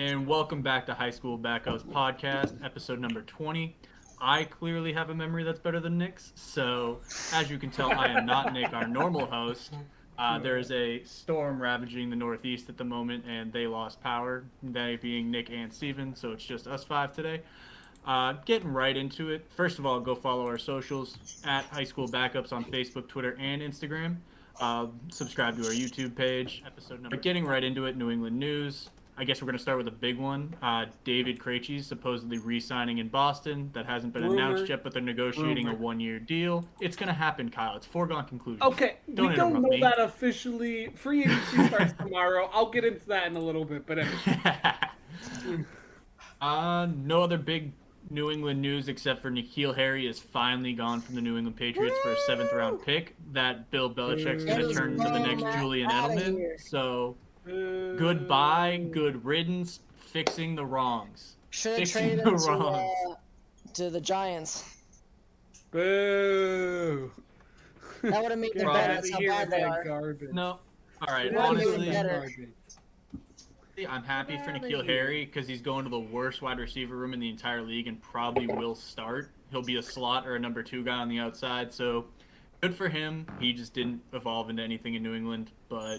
and welcome back to High School Backups Podcast, episode number 20. I clearly have a memory that's better than Nick's, so as you can tell, I am not Nick, our normal host. Uh, there is a storm ravaging the Northeast at the moment, and they lost power, they being Nick and Steven, so it's just us five today. Uh, getting right into it. First of all, go follow our socials at High School Backups on Facebook, Twitter, and Instagram. Uh, subscribe to our YouTube page. Episode number. But Getting right into it. New England news. I guess we're going to start with a big one. Uh, David Krejci supposedly re-signing in Boston. That hasn't been Rumor. announced yet, but they're negotiating Rumor. a one-year deal. It's going to happen, Kyle. It's foregone conclusion. Okay, Don't we don't know me. that officially. Free agency starts tomorrow. I'll get into that in a little bit, but anyway. uh, no other big New England news except for N'Keal Harry is finally gone from the New England Patriots for a seventh round pick. That Bill Belichick's going to turn into the next Julian outta Edelman. So Uh, goodbye, good riddance, fixing the wrongs. Should have Fixing traded the to, wrongs. uh, to the Giants. Boo. That would have made them better. That's how bad they are. garbage. No. All right, Get out of here with honestly, Better. that garbage. I'm happy for outta N'Keal. Harry because he's going to the worst wide receiver room in the entire league and probably will start. He'll be a slot or a number two guy on the outside. So good for him. He just didn't evolve into anything in New England, but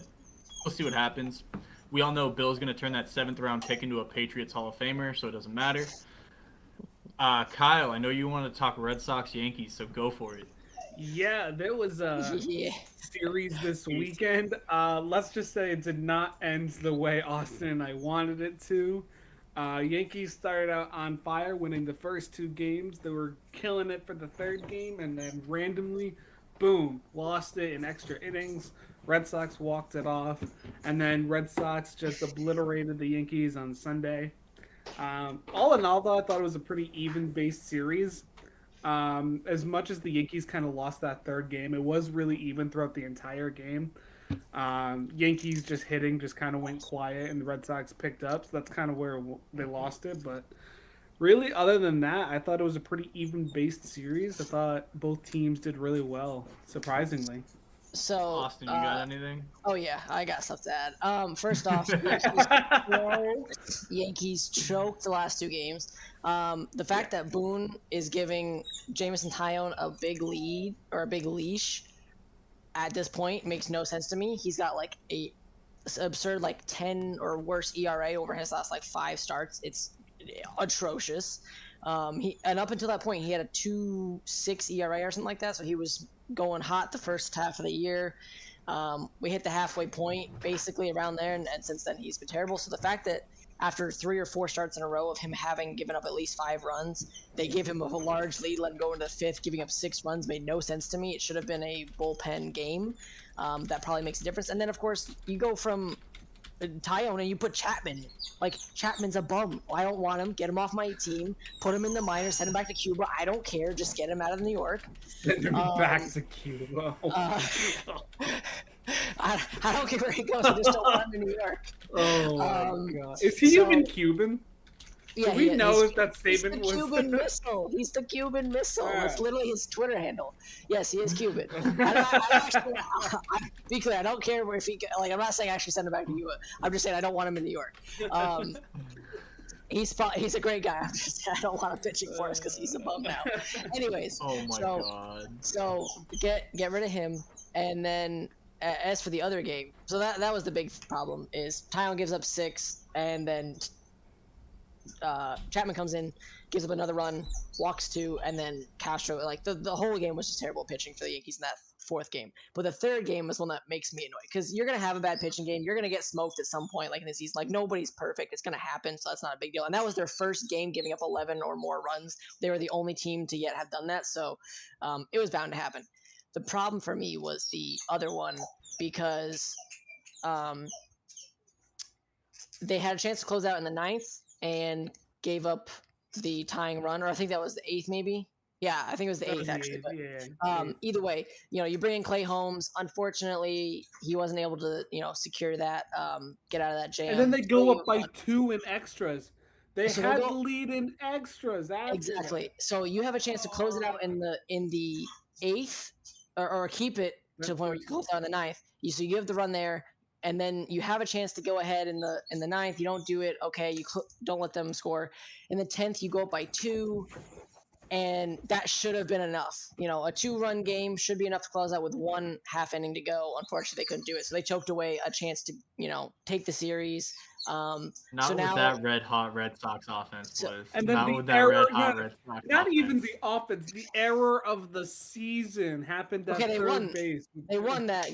we'll see what happens. We all know Bill's going to turn that seventh round pick into a Patriots Hall of Famer, so it doesn't matter. Uh, Kyle, I know you want to talk Red Sox Yankees, so go for it. Yeah, there was a yeah. series this weekend. Uh, let's just say it did not end the way Austin and I wanted it to. Uh, Yankees started out on fire, winning the first two games. They were killing it for the third game, and then randomly, boom, lost it in extra innings. Red Sox walked it off, and then Red Sox just obliterated the Yankees on Sunday. Um, all in all, though, I thought it was a pretty even-based series. Um, as much as the Yankees kind of lost that third game, it was really even throughout the entire game. Um, Yankees just hitting just kind of went quiet, and the Red Sox picked up. So that's kind of where they lost it. But really, other than that, I thought it was a pretty even-based series. I thought both teams did really well, surprisingly. So. Austin, you got uh, anything? Oh yeah, I got stuff to add. Um, first off, Yankees choked. Yankees choked the last two games. Um, the fact that Boone is giving Jameson Taillon a big lead or a big leash at this point makes no sense to me. He's got like a absurd like ten or worse ERA over his last like five starts. It's atrocious. Um, he and up until that point, he had a two six ERA or something like that. So he was going hot the first half of the year. Um, we hit the halfway point basically around there, and, and since then he's been terrible. So the fact that after three or four starts in a row of him having given up at least five runs, they give him a large lead, let him go into the fifth, giving up six runs made no sense to me. It should have been a bullpen game. Um, that probably makes a difference. And then of course you go from Taillon you put Chapman. in. Like Chapman's a bum. I don't want him. Get him off my team. Put him in the minors. Send him back to Cuba. I don't care. Just get him out of New York. Send him Um, back to Cuba. Oh, Uh, I, I don't care where he goes. I just don't want him in New York. oh my um, god! Is he so- even Cuban? Yeah, Do we know if that He's statement the was? Cuban missile. He's the Cuban missile. Alright. literally his Twitter handle. Yes, he is Cuban. I don't, I don't actually, I, be clear, I don't care if he like. I'm not saying I actually send him back to Cuba. I'm just saying I don't want him in New York. Um, he's he's a great guy. I'm just I don't want him pitching for us because he's a bum now. Anyways, Oh my so- god. so get get rid of him, and then as for the other game, so that that was the big problem is Taillon gives up six, and then uh, Chapman comes in, gives up another run, walks two, and then Castro like the the whole game was just terrible pitching for the Yankees in that fourth game. But the third game is one that makes me annoyed because you're gonna have a bad pitching game, you're gonna get smoked at some point, like in the season. Like nobody's perfect, it's gonna happen, so that's not a big deal. And that was their first game giving up 11 or more runs. They were the only team to yet have done that, so um, it was bound to happen. The problem for me was the other one because um, they had a chance to close out in the ninth and gave up the tying run, or I think that was the eighth, maybe. Yeah, I think it was the That eighth was the actually. eighth, But yeah, um, either way, you know, you bring in Clay Holmes. Unfortunately, he wasn't able to, you know, secure that, um, get out of that jam. and then they go up by won. two in extras. They So had the lead in extras. Exactly. So you have a chance to close it out in the in the eighth, or, or keep it to the point where you close out in the ninth. You so you have the run there. And then you have a chance to go ahead in the in the ninth. You don't do it. Okay, you cl- don't let them score. In the tenth, you go up by two, and that should have been enough. You know, a two-run game should be enough to close out with one half inning to go. Unfortunately, they couldn't do it, so they choked away a chance to you know take the series. Um, Not so with now, that red hot Red Sox offense So- was. And then Not the with that error- red hot not- Red Sox Not even the offense. The error of the season happened at Okay, they third won. base. they won that.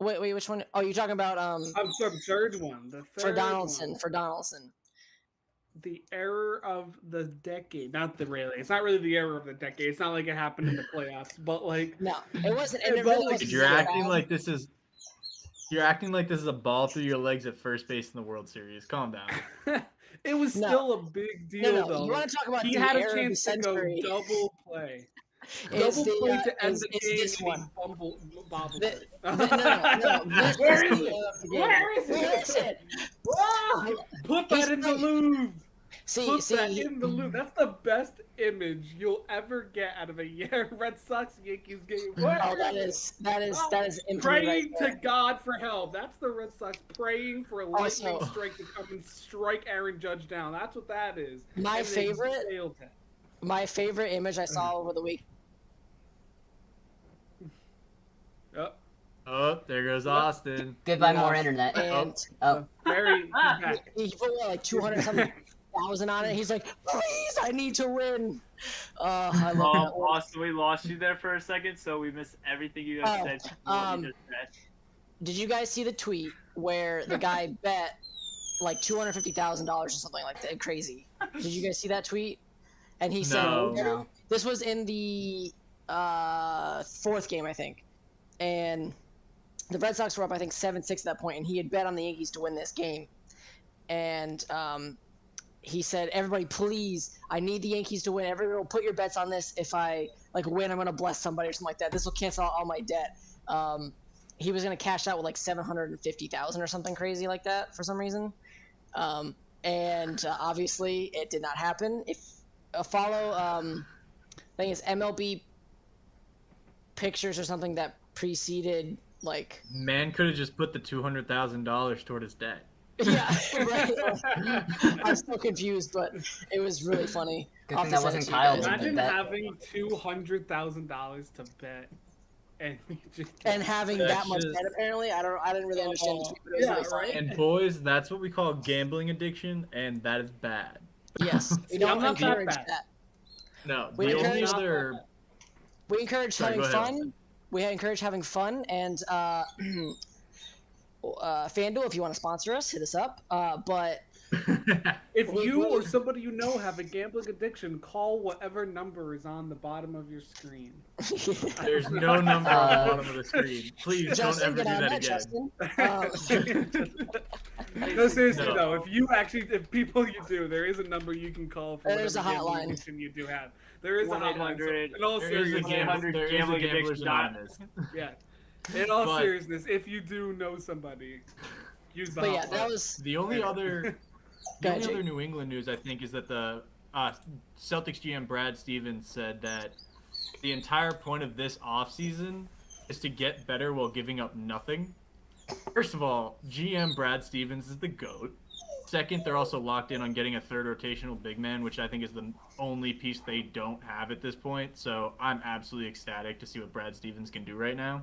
Wait, wait, which one? Oh, you're talking about um I'm sorry, the third one. The for third Donaldson. one. For Donaldson. the error of the decade. Not the really. It's not really the error of the decade. It's not like it happened in the playoffs, but like No, it wasn't. And Hey, it really like, wasn't you're acting bad. like this is. You're acting like this is a ball through your legs at first base in the World Series. Calm down. it was No. still a big deal No, no. though. You want to talk about he the had a era of the chance to go double play. It's double the, play uh, to end it's- the it's game. this one. Bumble, bobbled The- The- no, no, no. This Where was is the it? era of the game. Where is it? Where is it? Put He's that in the right. loop. See, Put see, that in the loop. That's the best image you'll ever get out of a year Red Sox Yankees game. Where oh, that is is that is that is praying right there. to God for help. That's the Red Sox praying for a lightning Also- strike to come and strike Aaron Judge down. That's what that is. My And favorite, my favorite image I saw over the week. Oh, Oh, there goes Austin. Goodbye, No. more internet. And Oh, very he's he put what, like two hundred something thousand on it. He's like, please, I need to win. Oh, I love Um, that. Austin, we lost you there for a second, so we missed everything you guys Oh, said. before you um, said. Did you guys see the tweet where the guy bet like two hundred fifty thousand dollars or something like that? Crazy. Did you guys see that tweet? And he said, No. no. this was in the uh, fourth game, I think, and the Red Sox were up, I think, seven six at that point, and he had bet on the Yankees to win this game, and um, he said, "Everybody, please, I need the Yankees to win. Everyone, put your bets on this. If I like win, I'm gonna bless somebody or something like that. This will cancel out all my debt." Um, he was gonna cash out with like seven hundred and fifty thousand or something crazy like that for some reason, um, and uh, obviously it did not happen. If uh, follow, um, I think it's MLB pictures or something that preceded like Man could have just put the two hundred thousand dollars toward his debt. yeah right. I'm still confused, but it was really funny. Good thing that wasn't send it to you Kyle. Imagine having two hundred thousand dollars to bet, and just And having that much just- debt, apparently, I don't, I didn't really understand. the oh, tweet, but it was Yeah, really right? And boys, that's what we call gambling addiction, and that is bad. Yes, we don't I'm not that encourage bad. that. No, We the only encourage- other We encourage Sorry, having fun. Austin. We encourage having fun, and uh, uh, FanDuel, if you want to sponsor us, hit us up. Uh, but If you or somebody you know have a gambling addiction, call whatever number is on the bottom of your screen. there's no number on the bottom of the screen. Please Justin, don't ever do that that, again. Justin. Um, no, seriously No. though, if you actually, if people you do, there is a number you can call for There's whatever a gambling hotline. addiction you do have. There is a hotline. So 1-800. in all There is a seriousness, 100 there is a gambling Gamblers addiction dot- Anonymous. yeah. In all But- seriousness, if you do know somebody, use the but yeah, that was The only other, the only other New England news I think is that the uh, Celtics GM Brad Stevens said that the entire point of this offseason is to get better while giving up nothing. First of all, GM Brad Stevens is the goat. Second, they're also locked in on getting a third rotational big man, which I think is the only piece they don't have at this point. So I'm absolutely ecstatic to see what Brad Stevens can do right now.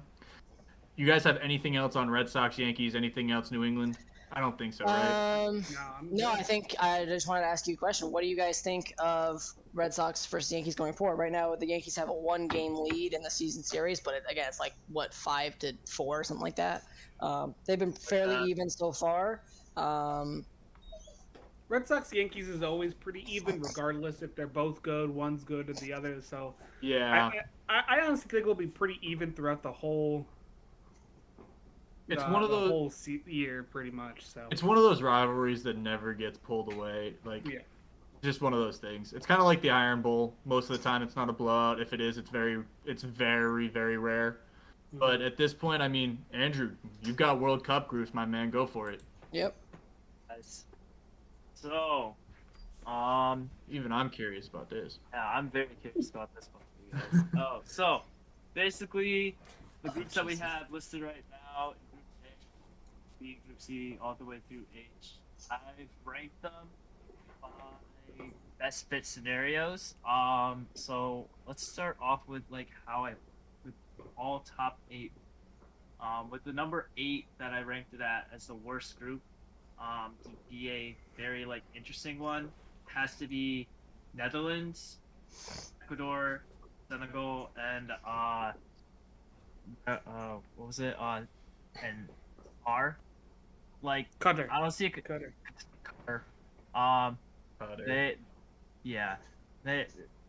You guys have anything else on Red Sox, Yankees, anything else New England? I don't think so, right? um, no, I'm no. I think I just wanted to ask you a question. What do you guys think of Red Sox versus Yankees going forward? Right now, the Yankees have a one-game lead in the season series, but it, again, it's like what five to four, or something like that. Um, they've been fairly that. even so far. Um, Red Sox Yankees is always pretty even, regardless if they're both good, one's good, and the other. So Yeah. I, I, I honestly think it'll be pretty even throughout the whole. It's uh, one of the those- whole se- year, pretty much. So It's one of those rivalries that never gets pulled away. Like, Yeah. just one of those things. It's kind of like the Iron Bowl. Most of the time, it's not a blowout. If it is, it's very, it's very, very rare. But at this point, I mean, Andrew, you've got World Cup groups, my man. Go for it. yep. So, um, Even I'm curious about this. yeah, I'm very curious about this one. for you guys. oh, so basically, the groups that we have listed right now, in Group A, B, Group C, all the way through H. I've ranked them by best fit scenarios. Um, so let's start off with like how I with all top eight. Um, with the number eight that I ranked it at as the worst group, um, to be a very like interesting one, has to be Netherlands, Ecuador, Senegal, and uh, uh, uh what was it? Uh, and R. Like Qatar. I don't see it. Qatar. Um, Qatar. they, yeah, they,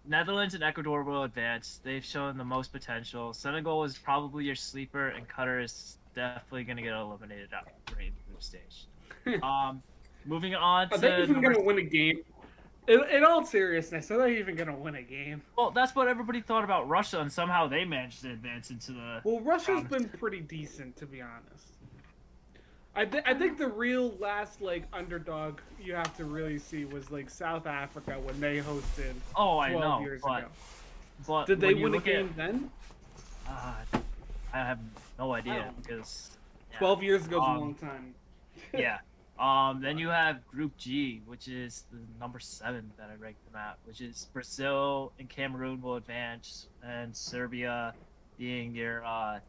Netherlands and Ecuador will advance. They've shown the most potential. Senegal is probably your sleeper, and Qatar is definitely going to get eliminated out right in the group stage. Um, moving on Are to they even gonna win a game? In, in all seriousness, are they even gonna win a game? well, that's what everybody thought about Russia, and somehow they managed to advance into the. Well, Russia's Um, been pretty decent, to be honest. I, th- I think the real last like underdog you have to really see was like South Africa when they hosted Oh, I know, years but, ago. but Did they win a game At, then? uh, I have no idea because. yeah. 12 years ago is Um, a long time. yeah. Um, then you have Group G, which is the number seven that I ranked them at, which is Brazil and Cameroon will advance, and Serbia being your uh,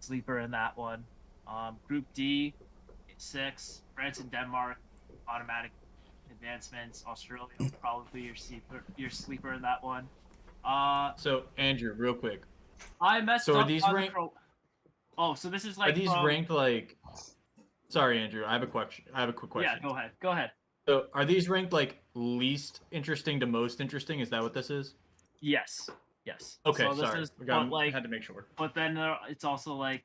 sleeper in that one. Um, Group D, six, France and Denmark, automatic advancements. Australia probably your sleeper, your sleeper in that one. Uh, So Andrew, real quick, I messed So are up these on the rank- Cro- Oh, so this is like are these from- ranked like? Sorry, Andrew. I have a question. I have a quick question. Yeah, go ahead. Go ahead. So are these ranked like least interesting to most interesting? Is that what this is? Yes. Yes. Okay, so this sorry. Is, I got- like, had to make sure. but then it's also like,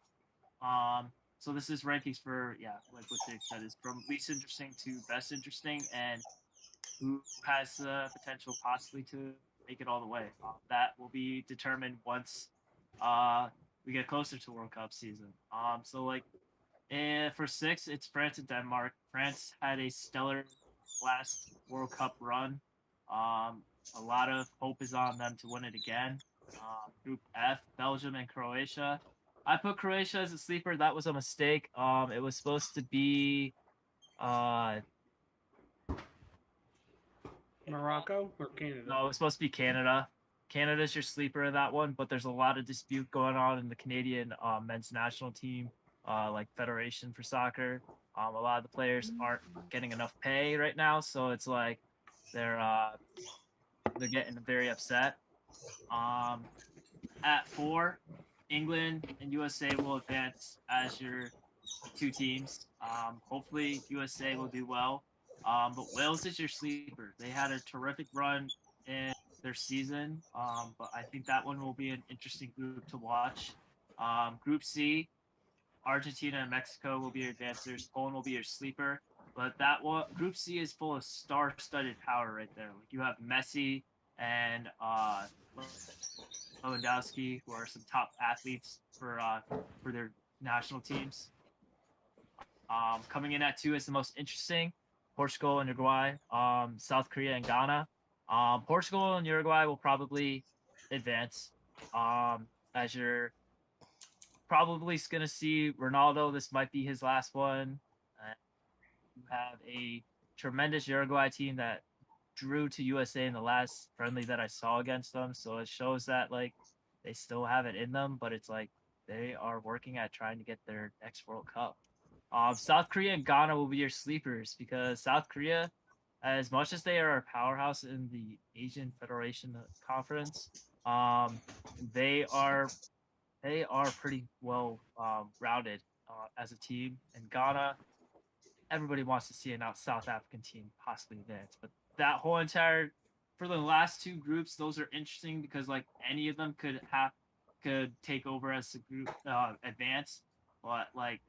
um, so this is rankings for yeah, like what Jake said is from least interesting to best interesting, and who has the potential possibly to make it all the way. Uh, that will be determined once uh we get closer to World Cup season. Um, so like, and for six, it's France and Denmark. France had a stellar last World Cup run. Um, a lot of hope is on them to win it again. Um, group F, Belgium and Croatia. I put Croatia as a sleeper. That was a mistake. Um, it was supposed to be, uh, Morocco or Canada? no, it was supposed to be Canada. Canada's your sleeper in that one, but there's a lot of dispute going on in the Canadian uh, men's national team, uh, like Federation for Soccer. Um, a lot of the players aren't getting enough pay right now, so it's like they're uh, they're getting very upset. Um, at four, England and USA will advance as your two teams. Um, hopefully, USA will do well. Um, but Wales is your sleeper. They had a terrific run in their season, um, but I think that one will be an interesting group to watch. Um, group C, Argentina and Mexico will be your advancers. Poland will be your sleeper. But that one, Group C is full of star-studded power right there. Like you have Messi and uh, Lewandowski, who are some top athletes for uh, for their national teams. Um, coming in at two is the most interesting. Portugal and Uruguay, um, South Korea and Ghana. Um, Portugal and Uruguay will probably advance. Um, as you're probably going to see Ronaldo, this might be his last one. Uh, you have a tremendous Uruguay team that drew to USA in the last friendly that I saw against them. So it shows that like they still have it in them, but it's like they are working at trying to get their next World Cup. Um, South Korea and Ghana will be your sleepers because South Korea, as much as they are a powerhouse in the Asian Federation Conference, um, they are they are pretty well um, rounded uh, as a team. And Ghana, everybody wants to see out South African team possibly advance, but that whole entire for the last two groups, those are interesting because like any of them could have could take over as a group uh, advance, but like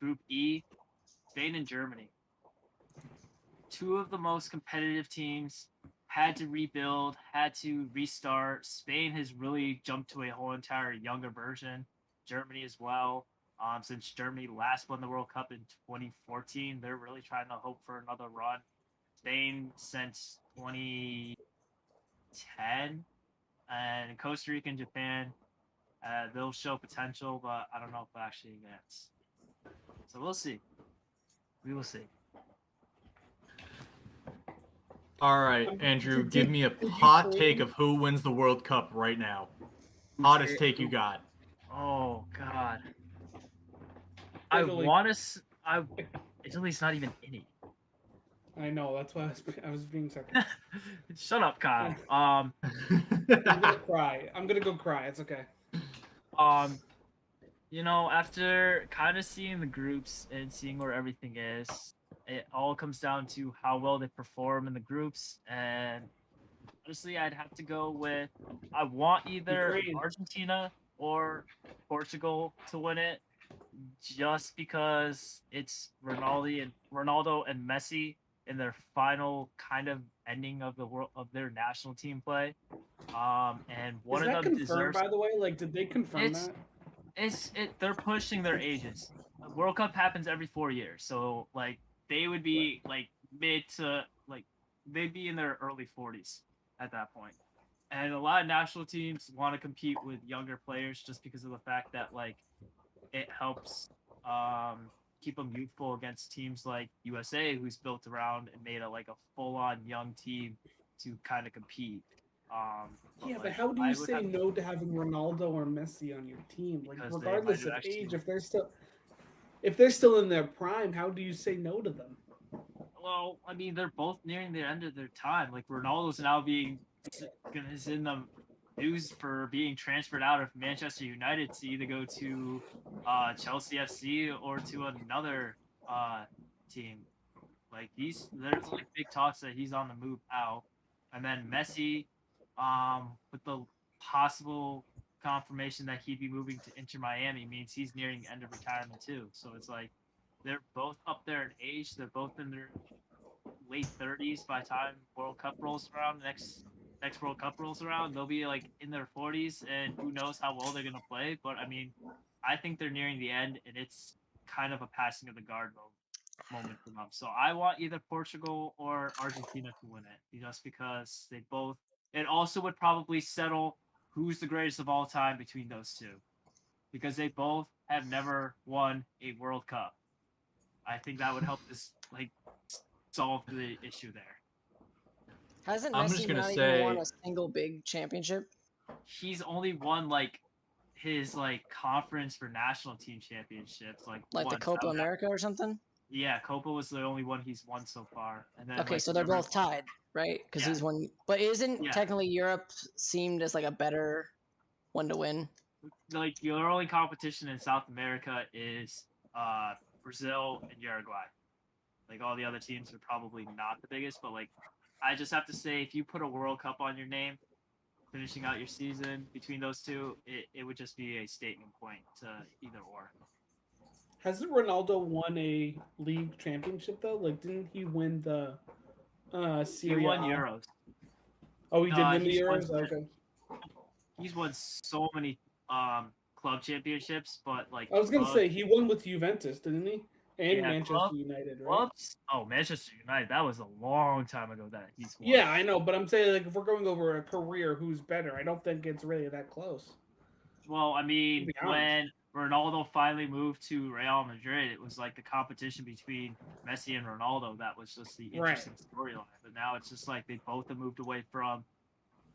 Group E, Spain and Germany. Two of the most competitive teams had to rebuild, had to restart. Spain has really jumped to a whole entire younger version. Germany as well. Um, since Germany last won the World Cup in 2014, they're really trying to hope for another run. Spain since 2010, and Costa Rica and Japan, uh, they'll show potential, but I don't know if they'll actually advance. So we'll see. we will see. All right, Um, Andrew, give me a did hot take of who wins the World Cup right now. Hottest take you got. Oh God. I Italy. want to. I Italy's not even in it. I know that's why I was, I was being sarcastic. Shut up, Kyle. Um, I'm gonna cry. I'm gonna go cry. It's okay. um, you know, after kind of seeing the groups and seeing where everything is, it all comes down to how well they perform in the groups. And honestly, I'd have to go with I want either Argentina or Portugal to win it, just because it's Ronaldo and Ronaldo and Messi in their final kind of ending of the world of their national team play. Um, and one Is of them deserves by the way? Like, did they confirm It's- that? it's it they're pushing their ages. World Cup happens every four years, so like they would be like mid to like they'd be in their early forties at that point. And a lot of national teams want to compete with younger players just because of the fact that like it helps um keep them youthful against teams like USA who's built around and made a like a full on young team to kind of compete. Um Yeah, but like, how do you say no to having Ronaldo or Messi on your team? Like, regardless of age, if they're still if they're still in their prime, how do you say no to them? Well, I mean, they're both nearing the end of their time. Like Ronaldo's now being is in the news for being transferred out of Manchester United to either go to uh, Chelsea FC or to another uh, team. Like he's there's like big talks that he's on the move out, and then Messi, um, with the possible confirmation that he'd be moving to Inter Miami means he's nearing the end of retirement too. So it's like they're both up there in age. They're both in their late 30s by time World Cup rolls around. Next next World Cup rolls around, they'll be like in their 40s, and who knows how well they're gonna play. But I mean, I think they're nearing the end, and it's kind of a passing of the guard moment moment for them. So I want either Portugal or Argentina to win it, just because they both. It also would probably settle who's the greatest of all time between those two, because they both have never won a World Cup. I think that would help this like solve the issue there. Hasn't I'm Messi just gonna not say- even won a single big championship? He's only won like his like conference for national team championships, like Like the once. That Copa America or something? Yeah, Copa was the only one he's won so far, and then Okay, like, so they're both tied, right? Because Yeah. he's one. But isn't Yeah. technically Europe seemed as like a better one to win? like your only competition in South America is uh Brazil and Uruguay. Like all the other teams are probably not the biggest, but like I just have to say if you put a World Cup on your name, finishing out your season between those two, it, it would just be a statement point to either or. Hasn't Ronaldo won a league championship though? Like, didn't he win the uh He won Euros. Oh, he did Uh, win the he's won- Euros. Okay. He's won so many um club championships, but like I was gonna club- say he won with Juventus, didn't he? And Yeah, Manchester club- United, right? clubs. Oh, Manchester United. That was a long time ago that he's won. Yeah, I know, but I'm saying like if we're going over a career, who's better? I don't think it's really that close. Well, I mean, when Ronaldo finally moved to Real Madrid, it was like the competition between Messi and Ronaldo. That was just the Right. interesting storyline. But now it's just like they both have moved away from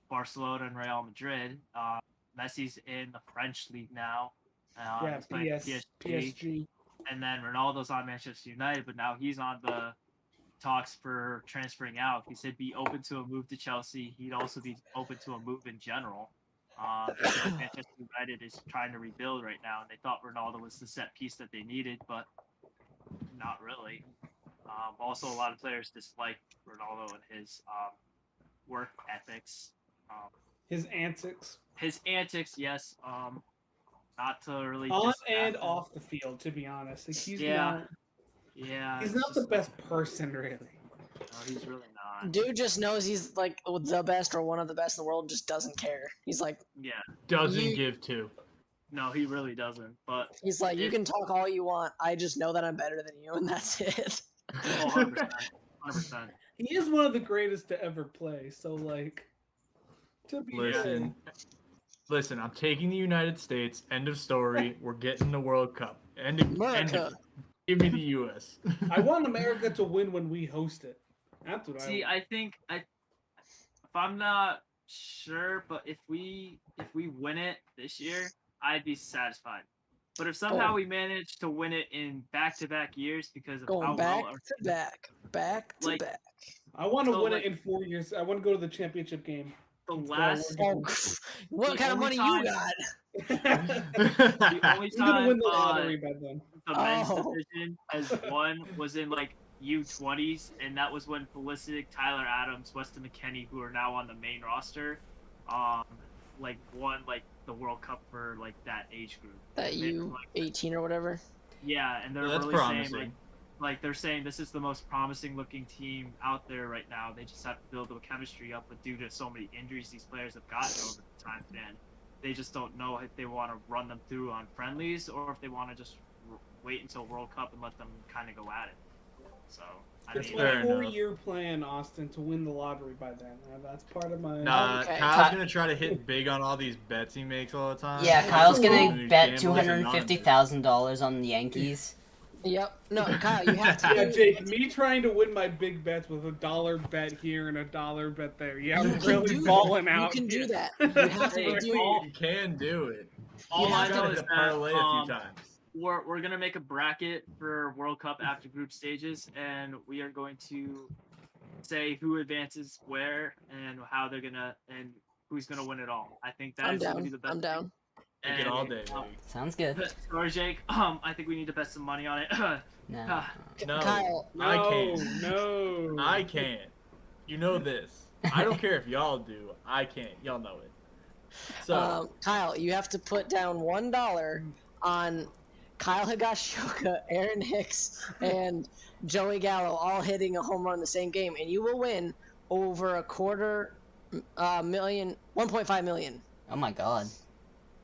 Barcelona and Real Madrid. Uh, Messi's in the French league now. Uh, yeah, PS, PSG. PSG. And then Ronaldo's on Manchester United, but now he's on the talks for transferring out. He said be open to a move to Chelsea. He'd also be open to a move in general. Uh, Manchester United is trying to rebuild right now, and they thought Ronaldo was the set piece that they needed, but not really. Um, also, a lot of players dislike Ronaldo and his um, work ethics. Um, His antics his antics, yes. Um, not to really on and that. off the field. To be honest, like, he's Yeah, not. Yeah, He's not the best person, really. No, he's really not. Dude just knows he's like the best or one of the best in the world. Just doesn't care. He's like, Yeah, Doesn't You- give two. no, he really doesn't. But he's like, you can talk all you want. I just know that I'm better than you, and that's it. oh, 100 percent, hundred percent. He is one of the greatest to ever play. So like, to be Listen, listen. I'm taking the United States. End of story. We're getting the World Cup. End of, end America. of Give me the U.S. I want America to win when we host it. That's what See, I. I think I, if I'm not sure, but if we if we win it this year, I'd be satisfied. But if somehow Oh. we manage to win it in back-to-back years because of how Going back well our to back, back to Like- back. I want to so, win like- it in four years. I want to go to the championship game. the Let's last we're Oh, what The kind of only money you got? the only We're gonna time win the uh, lottery by then. the men's Oh. division has won was in like U20s, and that was when Pulisic, Tyler Adams, Weston McKennie, who are now on the main roster, um, like won like the World Cup for like that age group. That Mid- you like, 18 or whatever. yeah, and they're That's really saying like, like they're saying this is the most promising looking team out there right now. They just have to build the chemistry up, but due to so many injuries these players have gotten over the time span, they just don't know if they want to run them through on friendlies or if they want to just r- wait until World Cup and let them kind of go at it. So I It's mean, Fair my four-year plan, Austin, to win the lottery by then. Uh, That's part of my. Nah, Okay. Kyle's Ky- gonna try to hit big on all these bets he makes all the time. Yeah, Yeah, Kyle's gonna bet two gambling hundred and fifty thousand dollars on the Yankees. Yep. No, Kyle, you have to. Yeah, Jake, me trying to win my big bets with a dollar bet here and a dollar bet there. Yeah, I'm really do that. balling out. You can here. do that. You have to do all- You can do it. all You I have You know is that parlay a um, few times. We're, we're gonna make a bracket for World Cup after group stages, and we are going to say who advances where and how they're gonna and who's gonna win it all. I think I'm that's gonna be down. the best. I'm down. Take it all day, uh, baby. Sounds good. Sorry, Jake. Um, I think we need to bet some money on it. No. Ah, No, Kyle, No, I can't. no. I can't. You know this. I don't care if y'all do. I can't. Y'all know it. So um, Kyle, you have to put down one dollar on Kyle Higashioka, Aaron Hicks, and Joey Gallo all hitting a home run in the same game, and you will win over a quarter uh, million, 1.5 million. Oh my god.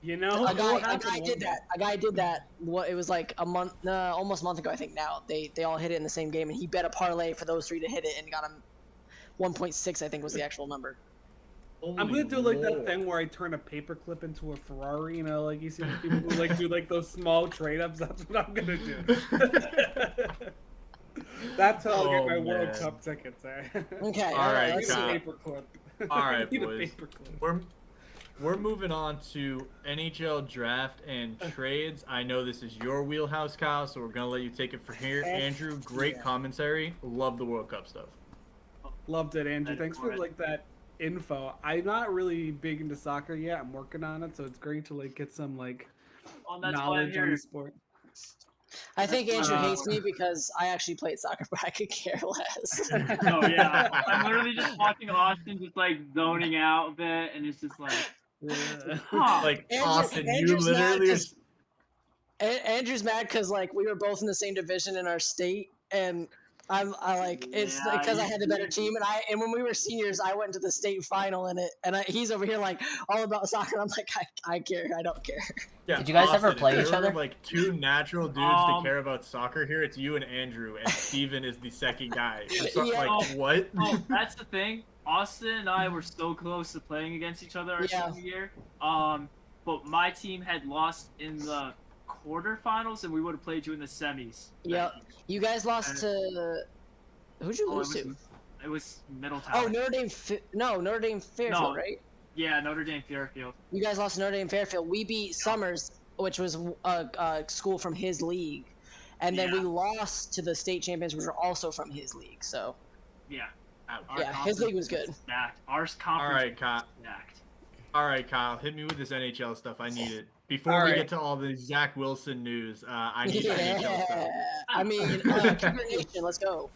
You know, a guy, a guy did that. A guy did that. What it was like a month, uh, almost a month ago, I think. Now they they all hit it in the same game, and he bet a parlay for those three to hit it, and got him 1.6. I think was the actual number. I'm gonna do like that thing where I turn a paperclip into a Ferrari. You know, like you see those people who like do like those small trade ups. That's what I'm gonna do. That's how I'll get Oh, my World. Cup tickets. Eh? Okay, All all right. right, let's a see. paperclip. All right, I need a boys. paperclip. We're we're moving on to NHL draft and trades. I know this is your wheelhouse, Kyle, so we're gonna let you take it from here. Andrew, great yeah. commentary. Love the World Cup stuff. Loved it, Andrew. Thanks for for it. like that info. I'm not really big into soccer yet. I'm working on it, so it's great to like get some like well, that's why I'm knowledge on the sport. I think Andrew Uh, hates me because I actually played soccer, but I could care less. Oh yeah, I'm literally just watching Austin just like zoning out a bit, and it's just like, huh. Like Andrew- Austin, you Andrew's mad literally. 'cause- A- Andrew's mad because like we were both in the same division in our state, and I'm I like it's Yeah, because I had the better team, and I and when we were seniors, I went to the state final in it, and I, he's over here like all about soccer. I'm like I, I care, I don't care. Yeah, Did you guys ever play if each other? Like two natural dudes Um, to care about soccer here. It's you and Andrew, and Steven is the second guy. So- Yeah. Like what? oh, that's the thing. Austin and I were so close to playing against each other our Yeah. senior year. Um, but my team had lost in the quarterfinals, and we would have played you in the semis. Yep. You guys lost to who'd you Oh, it lose was, to? it was Middletown. Oh, Notre Dame. Fi- no, Notre Dame Fairfield, No. right? Yeah, Notre Dame Fairfield. You guys lost to Notre Dame Fairfield. We beat Somers, which was a, a school from his league, and then we lost to the state champions, which were also from his league. So Yeah. Our yeah, his league was good. is Stacked. Our All conference right, Kyle. is stacked. All right, Kyle. Hit me with this NHL stuff. I need it. Before All we right. get to all the Zach Wilson news, uh, I need NHL stuff. Yeah, I mean, uh, Cougar Nation, let's go.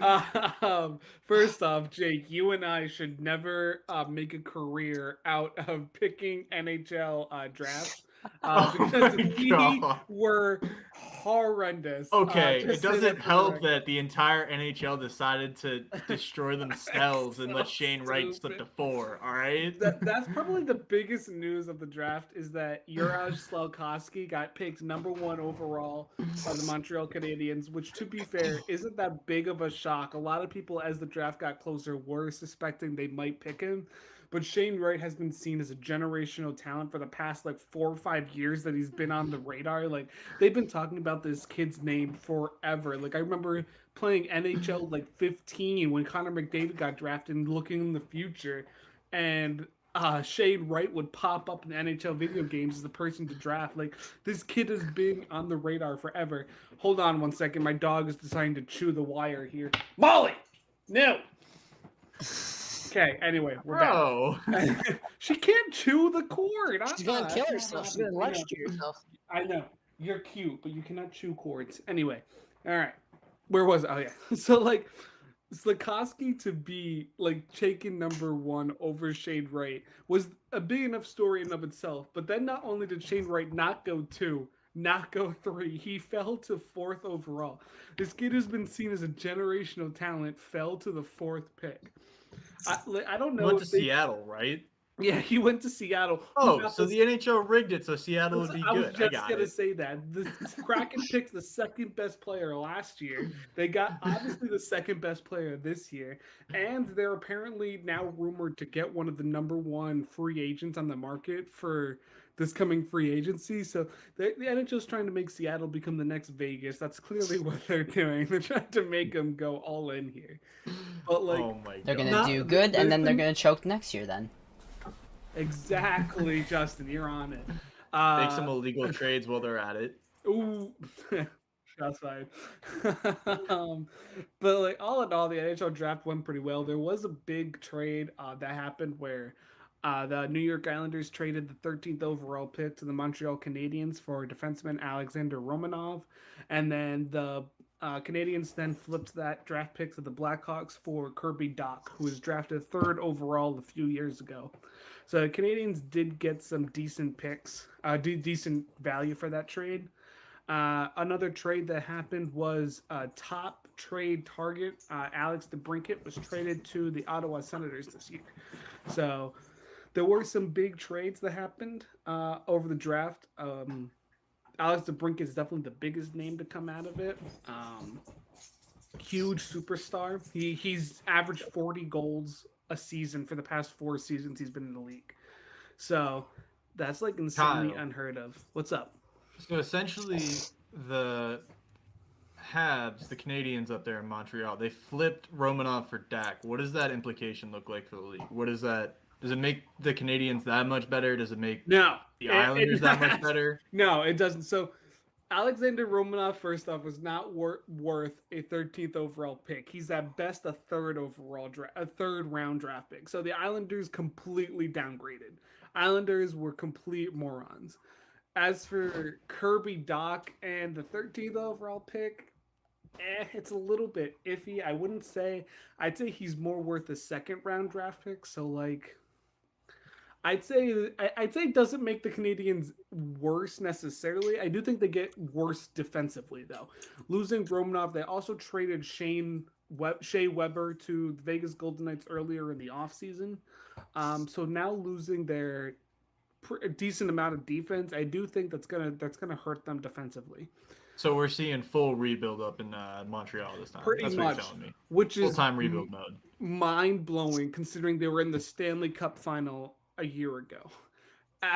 um, first off, Jake, you and I should never uh, make a career out of picking NHL uh, drafts uh, Oh because we God. were horrendous. uh, Okay, to it doesn't that for the help that the entire NHL decided to destroy themselves and let So Shane Wright slip to four. All right. That, that's probably the biggest news of the draft is that Juraj Slafkovsky got picked number one overall by the Montreal Canadiens, which, to be fair, isn't that big of a shock. A lot of people, as the draft got closer, were suspecting they might pick him. But Shane Wright has been seen as a generational talent for the past like four or five years that he's been on the radar. Like they've been talking about this kid's name forever. Like I remember playing NHL like 15 when Connor McDavid got drafted and looking in the future, and uh, Shane Wright would pop up in NHL video games as the person to draft. Like this kid has been on the radar forever. Hold on one second. My dog is deciding to chew the wire here. Molly, no. Okay. Anyway, we're Bro. back. Oh. she can't chew the cord. She's Uh-uh, gonna that's kill herself. She's gonna I know. herself. I know you're cute, but you cannot chew cords. Anyway, all right. Where was I? Oh yeah. So like, Slafkovsky to be like taken number one over Shane Wright was a big enough story in and of itself. But then not only did Shane Wright not go two, not go three, he fell to fourth overall. This kid who's been seen as a generational talent fell to the fourth pick. I, I don't know. Went to they- Seattle, right? Yeah, he went to Seattle. Oh, so this- the NHL rigged it so Seattle would be I was good. I just got gonna it. say that the Kraken picked the second best player last year. They got obviously the second best player this year, and they're apparently now rumored to get one of the number one free agents on the market for this coming free agency. So the, the NHL's trying to make Seattle become the next Vegas. That's clearly what they're doing. They're trying to make them go all in here. But like oh my They're gonna Not- do good, and then they're been- gonna choke next year. Then exactly, Justin, you're on it. Uh, Make some illegal trades while they're at it. Ooh, shots fired. um, but like all in all, the NHL draft went pretty well. There was a big trade uh, that happened where uh, the New York Islanders traded the 13th overall pick to the Montreal Canadiens for defenseman Alexander Romanov, and then the uh, Canadians then flipped that draft pick to the Blackhawks for Kirby Dach, who was drafted third overall a few years ago. So the Canadians did get some decent picks, uh, de- decent value for that trade. Uh, another trade that happened was uh, top trade target uh, Alex DeBrincat was traded to the Ottawa Senators this year. So there were some big trades that happened uh, over the draft. Um, Alex DeBrincat is definitely the biggest name to come out of it. Um, huge superstar. He he's averaged 40 goals a season for the past four seasons he's been in the league. So that's like insanely Kyle. unheard of. What's up? So essentially, the Habs, the Canadians up there in Montreal, they flipped Romanov for Dach. What does that implication look like for the league? What is that? Does it make the Canadians that much better? Does it make No, the it- it Islanders that much better? No, it doesn't. So Alexander Romanov, first off, was not wor- worth a 13th overall pick. He's at best a third overall draft, a third round draft pick. So the Islanders completely downgraded. Islanders were complete morons. As for Kirby Dach and the 13th overall pick, eh, it's a little bit iffy. I wouldn't say. I'd say he's more worth a second round draft pick. So like. I'd say I'd say it doesn't make the Canadians worse necessarily. I do think they get worse defensively though. Losing Romanov, they also traded Shane Web, Shea Weber to the Vegas Golden Knights earlier in the offseason. Um, so now losing their pr- decent amount of defense, I do think that's gonna that's gonna hurt them defensively, So we're seeing full rebuild up in uh, Montreal this time. Pretty That's much. what you're telling me. which Full is time rebuild mode. mind blowing considering they were in the Stanley Cup final a year ago.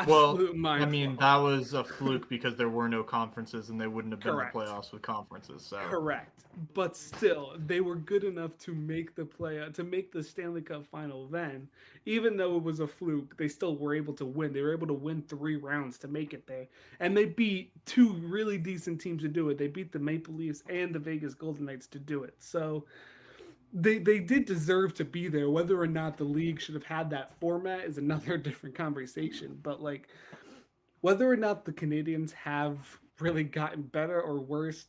Well, Absolute mind. I mean, that was a fluke because there were no conferences and they wouldn't have been Correct. in the playoffs with conferences. So Correct. But still, they were good enough to make the play to make the Stanley Cup final then. Even though it was a fluke, they still were able to win. They were able to win 3 rounds to make it there. And they beat two really decent teams to do it. They beat the Maple Leafs and the Vegas Golden Knights to do it. So they they did deserve to be there. Whether or not the league should have had that format is another different conversation. But like whether or not the Canadians have really gotten better or worse,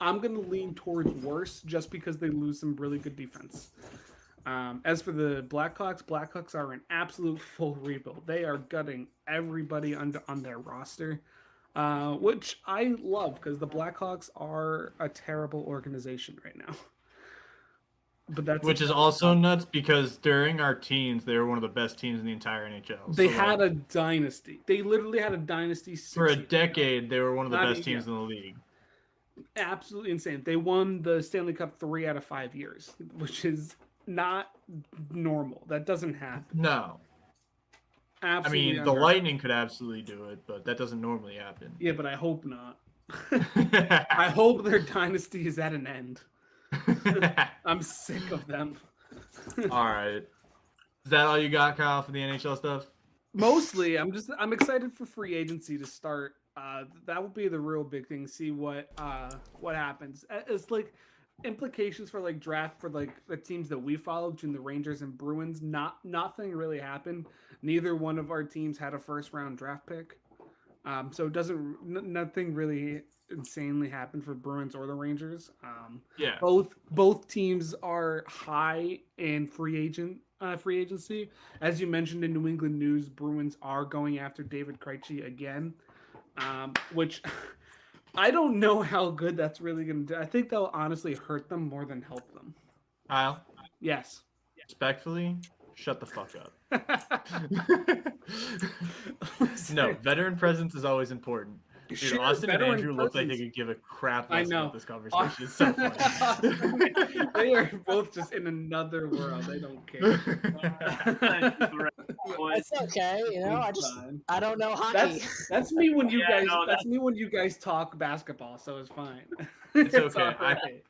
I'm gonna lean towards worse just because they lose some really good defense. Um, as for the Blackhawks, Blackhawks are an absolute full rebuild. They are gutting everybody under on their roster, uh, which I love because the Blackhawks are a terrible organization right now. But that's which is also nuts because during our teens, they were one of the best teams in the entire NHL. they So, had like, a dynasty. They literally had a dynasty for a decade, they were one of the I best mean, teams in the league. absolutely insane. They won the Stanley Cup three out of five years, which is not normal. That doesn't happen. No, Absolutely I mean, the. Lightning could absolutely do it, but that doesn't normally happen. Yeah, but I hope not. I hope their dynasty is at an end. I'm sick of them. all right. Is that all you got, Kyle, for the NHL stuff? Mostly, I'm just I'm excited for free agency to start. Uh, that will be the real big thing. See what uh what happens. Uh, It's like implications for like draft for like the teams that we follow between the Rangers and Bruins. Not nothing really happened. Neither one of our teams had a first round draft pick. Um, so it doesn't n- nothing really insanely happen for Bruins or the Rangers. Um, Yeah. both both teams are high in free agent uh, free agency. As you mentioned in New England news, Bruins are going after David Krejci again, um, which I don't know how good that's really going to do. I think that'll honestly hurt them more than help them. Kyle, Yes. respectfully, shut the fuck up. no, veteran presence is always important. Dude, Sure, Austin and Andrew look like they could give a crap I know. about this conversation. It's so funny. they are both just in another world. They don't care. It's okay, you know. I just. I don't know hockey. That's that's me when you Yeah, guys. no, that's me when you guys talk basketball. So it's fine. It's okay. I- alright. I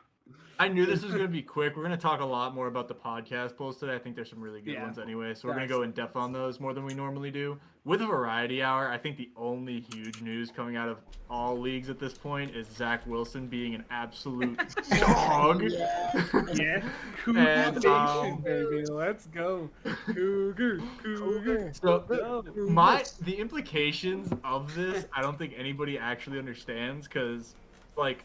knew this was going to be quick. We're going to talk a lot more about the podcast polls today. I think there's some really good Yeah. ones anyway. So we're going to go in depth on those more than we normally do. With a variety hour, I think the only huge news coming out of all leagues at this point is Zach Wilson being an absolute dog. Yeah. Yeah. Cougar And, Nation, um, baby. Let's go. Cougar. Cougar. So Go. my the implications of this, I don't think anybody actually understands because, like,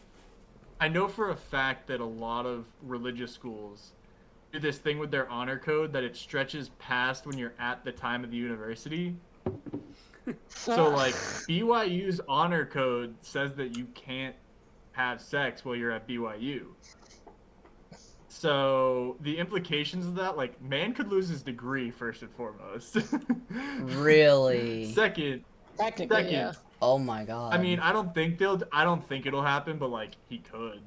I know for a fact that a lot of religious schools do this thing with their honor code that it stretches past when you're at the time of the university. So like BYU's honor code says that you can't have sex while you're at BYU. So the implications of that, like, man could lose his degree first and foremost. Really? Second, technically, second. yeah. Oh my god. I mean, I don't think they'll. I don't think it'll happen, but like he could.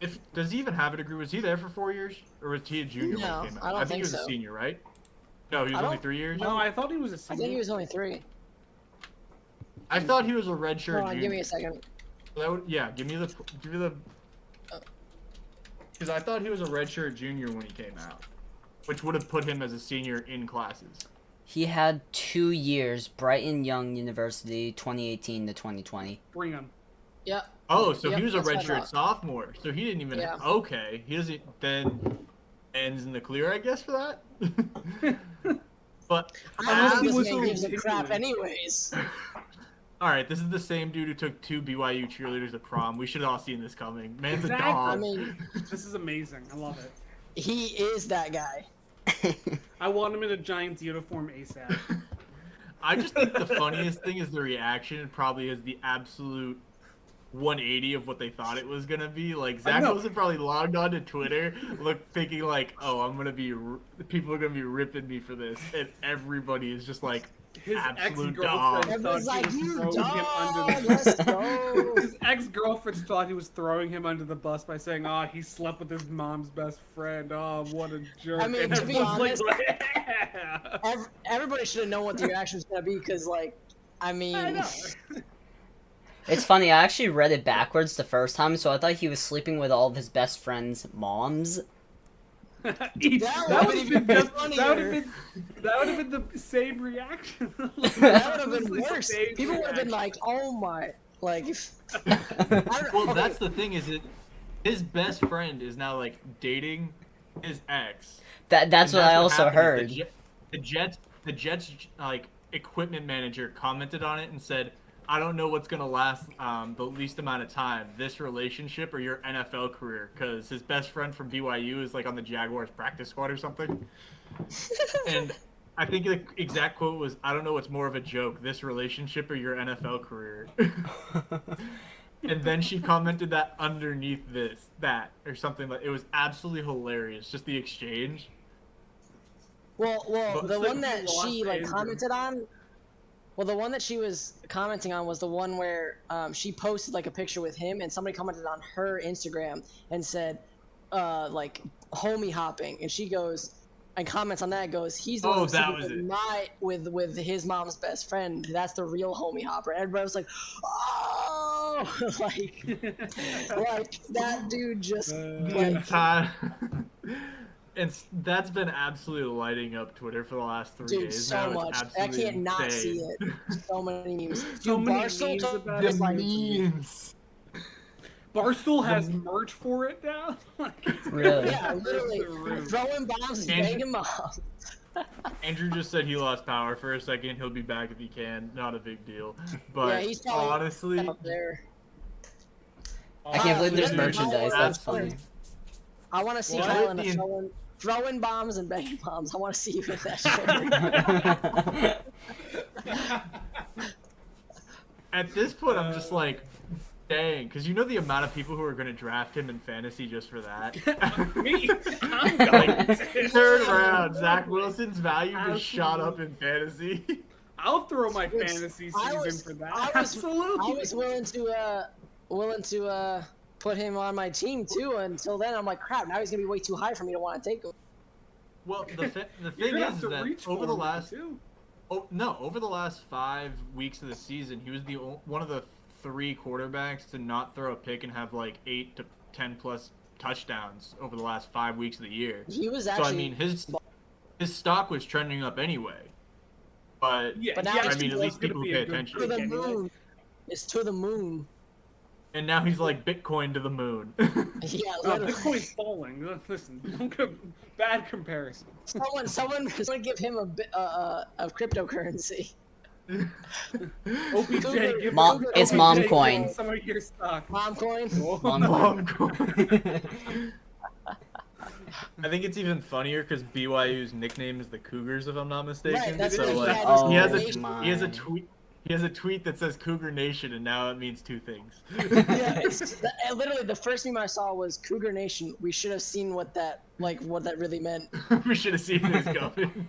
If does he even have a degree? Was he there for four years, or was he a junior No, when he came out? I don't think, think he was a senior, right? No, he was I only three years. No, I thought he was a I senior. think he was only three. I thought he was a redshirt Hold on, junior. give me a second. That would, yeah, give me the give me the. Because I thought he was a redshirt junior when he came out, which would have put him as a senior in classes. He had two years, Brigham Young University, 2018 to 2020. Bring him. Yeah. Oh, so Yep, he was a that's what I redshirt sophomore. So he didn't even. Yeah. Okay, he doesn't then ends in the clear, I guess, for that. but I don't as- think was this man so gives a crap anyways. all right, this is the same dude who took two BYU cheerleaders to prom. We should have all seen this coming. Man's a dog. I mean, This is amazing. I love it. he is that guy. I want him in a Giants uniform ASAP. I just think the funniest thing is the reaction. Probably is the absolute 180 of what they thought it was gonna be. Like Zach know. Wilson probably logged on to Twitter, look thinking like, "Oh, I'm gonna be, people are gonna be ripping me for this," and everybody is just like, His Absolute ex-girlfriend dog. thought he like, was you throwing him under the let's. His ex-girlfriend thought he was throwing him under the bus by saying, "Oh, he slept with his mom's best friend. Oh, what a jerk!" I mean, And to be everyone's like, honest- "Yeah." Everybody should have known what the reaction was gonna be because, like, I mean, I. It's funny, I actually read it backwards the first time, so I thought he was sleeping with all of his best friends' moms. He- That that would've been been just, that would have been that would have been the same reaction. that would have been worse. People would have been like, "Oh my!" Like, if, I don't, Well, okay, that's the thing is it his best friend is now like dating his ex. That that's And what I also happened heard. The, Jet- the Jets, the Jets, like equipment manager commented on it and said, "I don't know what's gonna last um, the least amount of time, this relationship or your NFL career, because his best friend from BYU is like on the Jaguars practice squad or something." and I think the exact quote was, "I don't know what's more of a joke, this relationship or your NFL career." and then she commented that underneath this, that or something like it was absolutely hilarious, just the exchange. Well, well, But the one that she like commented on. Well, the one that she was commenting on was the one where um, she posted like a picture with him, and somebody commented on her Instagram and said, uh, like homie hopping, and she goes, and comments on that goes, he's the Oh, one who's that was with my with with his mom's best friend. That's the real homie hopper. Everybody was like, oh, like like that dude just The like entire- and that's been absolutely lighting up Twitter for the last three dude days. so now. Much. I absolutely can't not see it. So many memes. So Dude, many Barstool memes about this it. like memes. Barstool has merch for it now. Like, Really? yeah, literally Through the throwing bombs and And- banging moms. Andrew just said he lost power for a second. He'll be back if he can. Not a big deal. Yeah, But he's probably honestly, out there. I can't believe there's merchandise. That's funny. I want to see Well, Kyle in the- a throwing, throwing bombs and banging bombs. I want to see you in that shit. at this point, I'm just like, dang, because you know the amount of people who are going to draft him in fantasy just for that. Me, I'm going like to. third round, Zach Wilson's value just shot up in fantasy. I'll throw my fantasy season was- for that. I was- Absolutely. I was willing to, uh, willing to, uh, put him on my team too. Until then, I'm like, crap. Now he's gonna be way too high for me to want to take him. well, the thi- the thing is that over the last too. Oh no! Over the last five weeks of the season, he was the o- one of the three quarterbacks to not throw a pick and have like eight to ten plus touchdowns over the last five weeks of the year. He was actually. So. I mean, his his stock was trending up anyway. But Yeah, But now yeah, I mean, at least people be pay attention. to the moon. It's to the moon. And now he's like Bitcoin to the moon. Yeah, Uh, literally. Bitcoin's falling. Listen, don't go, bad comparison. someone, someone, someone give him a bit, uh, uh, of cryptocurrency. OBJ, give Mom- Cougar- it's OBJ, mom give coin. Some of your stock. Mom coin. Mom Mom coin. I think it's even funnier because BYU's nickname is the Cougars, if I'm not mistaken. Right, that's so what he like, Oh he has a his he has a tweet he has a tweet that says Cougar Nation, and now it means two things. yeah, the, uh, literally the first meme I saw was Cougar Nation. We should have seen what that like what that really meant. we should have seen this coming.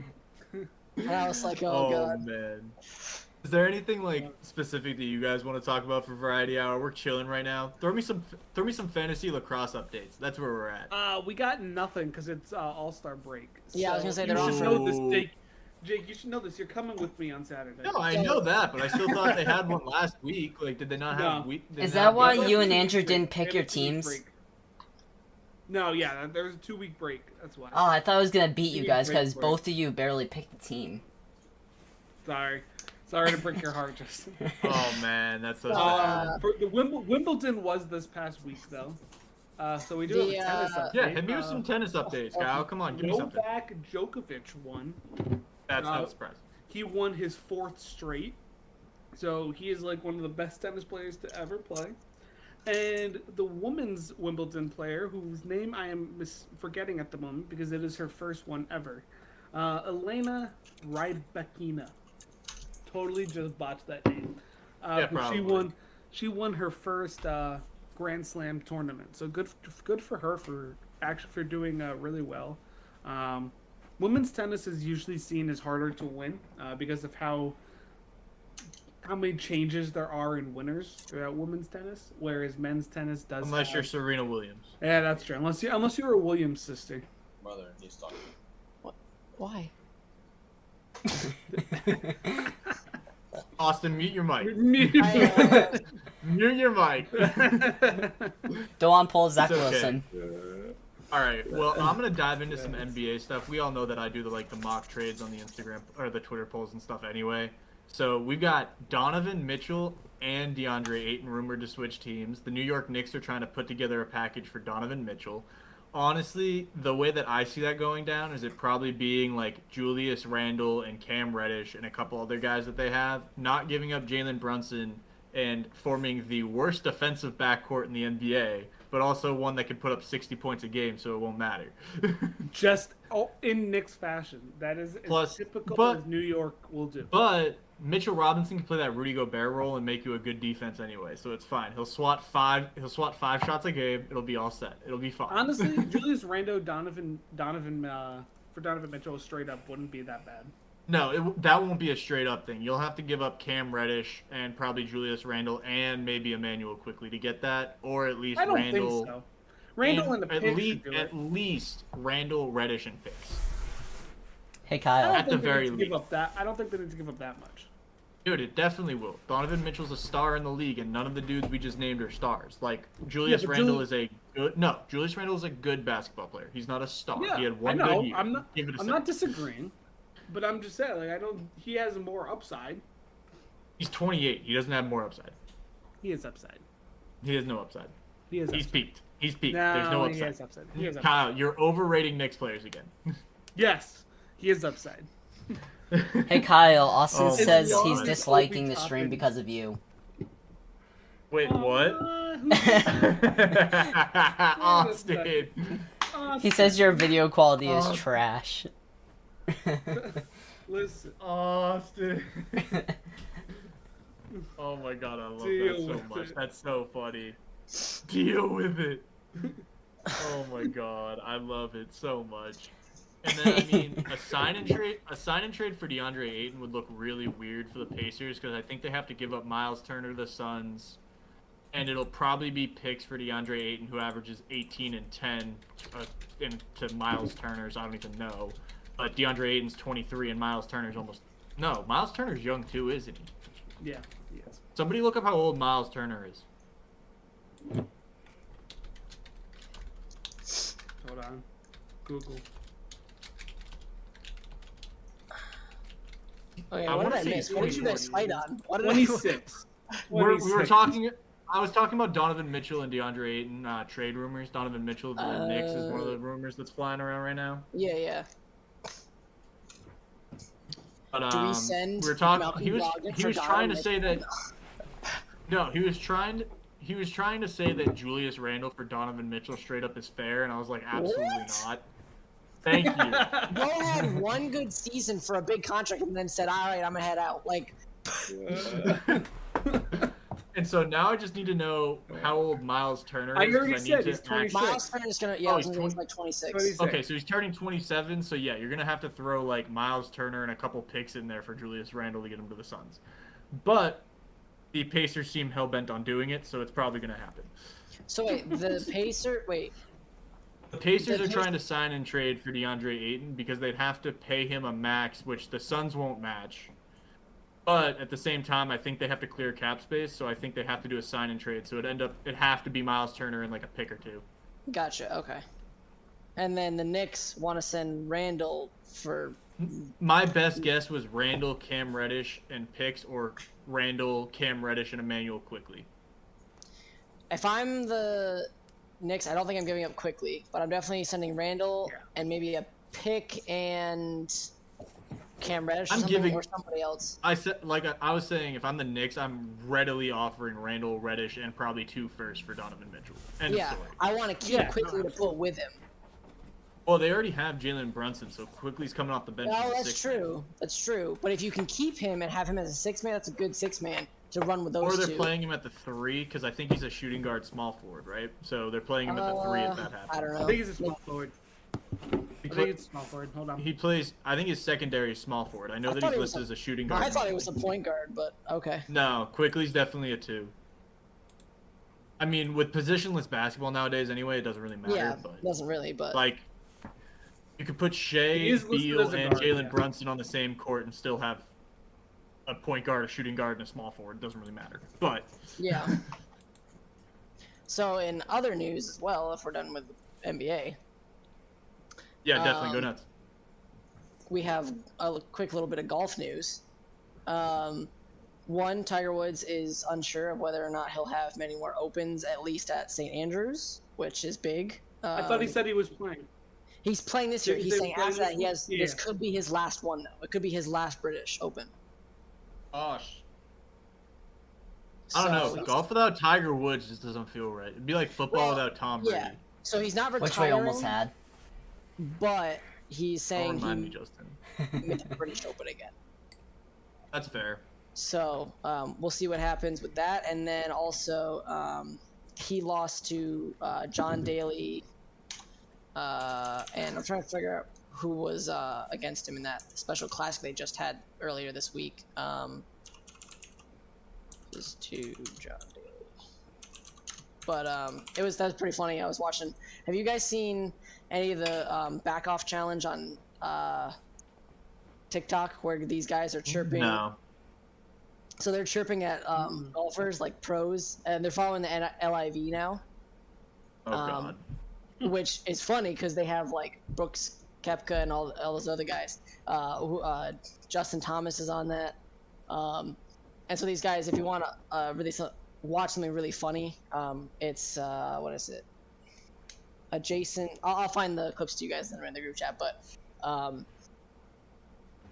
And I was like, oh, Oh, god. man. Is there anything like specific that you guys want to talk about for Variety Hour? We're chilling right now. Throw me some throw me some fantasy lacrosse updates. That's where we're at. Uh, we got nothing because it's uh, All Star break. Yeah, I was gonna say they're should know this, for- Jake. Jake, you should know this. You're coming with me on Saturday. No, I know that, but I still thought they had one last week. Like, did they not have No. week? did Is they that not why you and Andrew break. didn't pick your a two-week teams? No, yeah, there's a two week break. That's why. Oh, I thought I was gonna beat you guys because both of you barely picked the team. Sorry, sorry to break your heart, Justin. Oh man, that's so sad. Uh, for the Wimble- Wimbledon was this past week though, uh, so we do The, have a tennis uh, update. Yeah, hit me with Uh, some tennis updates, Kyle. Come on, give me something. Novak Djokovic won. That's uh, not surprising. He won his fourth straight, so he is like one of the best tennis players to ever play. And the women's Wimbledon player, whose name I am mis- forgetting at the moment because it is her first one ever, uh, Elena Rybakina. Totally just botched that name. Uh, Yeah, probably. She won. She won her first uh, Grand Slam tournament. So good, good for her for actually for doing uh, really well. Um, women's tennis is usually seen as harder to win uh, because of how how many changes there are in winners throughout women's tennis, whereas men's tennis does. Unless have- you're Serena Williams. yeah, that's true. Unless you unless you're a Williams sister. Brother, he's talking. What? Why? Austin, mute your mic. I, uh, Mute your mic. Don't want to pull Zach It's okay. Wilson. All right. Well, I'm gonna dive into some NBA stuff. We all know that I do the like the mock trades on the Instagram or the Twitter polls and stuff anyway. So we've got Donovan Mitchell and DeAndre Ayton rumored to switch teams. The New York Knicks are trying to put together a package for Donovan Mitchell. Honestly, the way that I see that going down is it probably being like Julius Randle and Cam Reddish and a couple other guys that they have, not giving up Jalen Brunson and forming the worst defensive backcourt in the NBA, but also one that can put up 60 points a game, so it won't matter. Just oh, in Knicks fashion. That is as Plus- typical but- as New York will do. but Mitchell Robinson can play that Rudy Gobert role and make you a good defense anyway, so it's fine. He'll swat five. He'll swat five shots a game. It'll be all set. It'll be fine. Honestly, Julius Rando, Donovan, Donovan, uh, for Donovan Mitchell, straight up wouldn't be that bad. No, it, that won't be a straight up thing. You'll have to give up Cam Reddish and probably Julius Randle and maybe Immanuel Quickley to get that, or at least I don't Randle. think so. Randle and and the at least do it. at least Randle Reddish and picks. Hey I Kyle. don't At the think they very need to give least. up that. I don't think they need to give up that much. Dude, it definitely will. Donovan Mitchell's a star in the league, and none of the dudes we just named are stars. Like Julius but Randle Jul- is a good no. Julius Randle is a good basketball player. He's not a star. Yeah, he had I one know. good year. I'm not. Give it a I'm second. not disagreeing, but I'm just saying, like, I don't. He has more upside. He's 28. He doesn't have more upside. He has upside. He has no upside. He has. He's upside. peaked. He's peaked. No, There's no he upside. has upside. He has upside. Kyle, you're overrating Knicks players again. Yes, he has upside. Hey Kyle. Austin Oh, says he's Obi disliking the stream Toppin. because of you. Wait, what? Uh, who- Austin. He says your video quality is trash. Listen, Austin. Oh my god, I love Deal that so much. it. That's so funny. Deal with it. Oh my god, I love it so much. And then I mean, a sign and trade, a sign and trade for DeAndre Ayton would look really weird for the Pacers because I think they have to give up Miles Turner to the Suns, and it'll probably be picks for DeAndre Ayton who averages 18 and 10 uh, into Miles Turner's. I don't even know, but DeAndre Ayton's 23 and Miles Turner's almost no. Miles Turner's young too, isn't he? yeah, yes. Somebody look up how old Miles Turner is. Hold on, Google. Okay, I what wanna did I say miss? What did you guys fight on? What did I- Twenty six. We're, we were talking. I was talking about Donovan Mitchell and DeAndre Ayton uh, trade rumors. Donovan Mitchell to the Knicks is one of the rumors that's flying around right now. Yeah, yeah. But Do we um, send we were talking. He was he was trying to say that. No, he was trying. To, he was trying to say that Julius Randle for Donovan Mitchell straight up is fair, and I was like, absolutely What? not. Thank you. Bro had one good season for a big contract and then said, "All right, I'm gonna head out." Like, and so now I just need to know how old Miles Turner is. I 'cause already need said to he's 26. actually- Miles Turner's gonna yeah, Oh, he's was 20 like 26. 26. Okay, so he's turning 27. So yeah, you're gonna have to throw like Miles Turner and a couple picks in there for Julius Randle to get him to the Suns. But the Pacers seem hell bent on doing it, so it's probably gonna happen. So wait, the Pacer. Wait, The Pacers The are Pac- trying to sign and trade for DeAndre Ayton because they'd have to pay him a max, which the Suns won't match. But at the same time, I think they have to clear cap space, so I think they have to do a sign and trade. So it end up it have to be Miles Turner and like a pick or two. gotcha. Okay. And then the Knicks want to send Randle for. My best guess was Randle, Cam Reddish, and picks, or Randle, Cam Reddish, and Immanuel Quickley. If I'm the Knicks, I don't think I'm giving up Quickley, but I'm definitely sending Randle Yeah. and maybe a pick and Cam Reddish or I'm giving- or somebody else. I said, like I, I was saying, if I'm the Knicks, I'm readily offering Randle, Reddish, and probably two first for Donovan Mitchell. End yeah, story. I want to keep Yeah, no, Quickley to put with him. Well, they already have Jalen Brunson, so Quickley's coming off the bench. No, that's sixth man. true. That's true. But if you can keep him and have him as a six man, that's a good six man to run with Or those they're two. playing him at the three because I think he's a shooting guard, small forward, right? So they're playing him at the three Uh, if that happens. I don't know. I think he's a small forward. He, I think it's small forward. Hold on. he plays. I think his secondary is small forward. I know I that he's he listed a- as a shooting guard. I thought it was a point guard, but okay. No, Quickley's definitely a two. I mean, with positionless basketball nowadays, anyway, it doesn't really matter. yeah, but doesn't really, but like, you could put Shea, He Beal, and Jalen yeah. Brunson on the same court and still have a point guard, a shooting guard, and a small forward. It doesn't really matter. But yeah. so in other news as well, if we're done with NBA, yeah, definitely go Um, nuts. we have a quick little bit of golf news. Um, one, Tiger Woods is unsure of whether or not he'll have many more opens, at least at St. Andrews, which is big. Um, I thought he said he was playing. he's playing this year. Did- He's did saying he after that this he one? has this could be his last one though. It could be his last British Open. Gosh. I don't So- know. Golf without Tiger Woods just doesn't feel right. It'd be like football Well, without Tom Brady. yeah. So he's not retiring. Which we almost had. But he's saying remind me, he Justin. made the British Open again. That's fair. So um, we'll see what happens with that. And then also, um, he lost to uh, John Daly, uh, and I'm trying to figure out who was uh, against him in that special classic they just had earlier this week. Um, is to John Daly. But um, it was that was pretty funny. I was watching. Have you guys seen any of the um, back off challenge on uh, TikTok where these guys are chirping? No. So they're chirping at um, golfers like pros, and they're following the N- LIV now, Oh Um, god. which is funny because they have like Brooks Koepka and all, all those other guys. Uh, who, uh, Justin Thomas is on that, um, and so these guys, if you want to uh, really so- watch something really funny, um, it's uh, what is it? A Jason. I'll, I'll find the clips to you guys that are in the group chat, but. Um,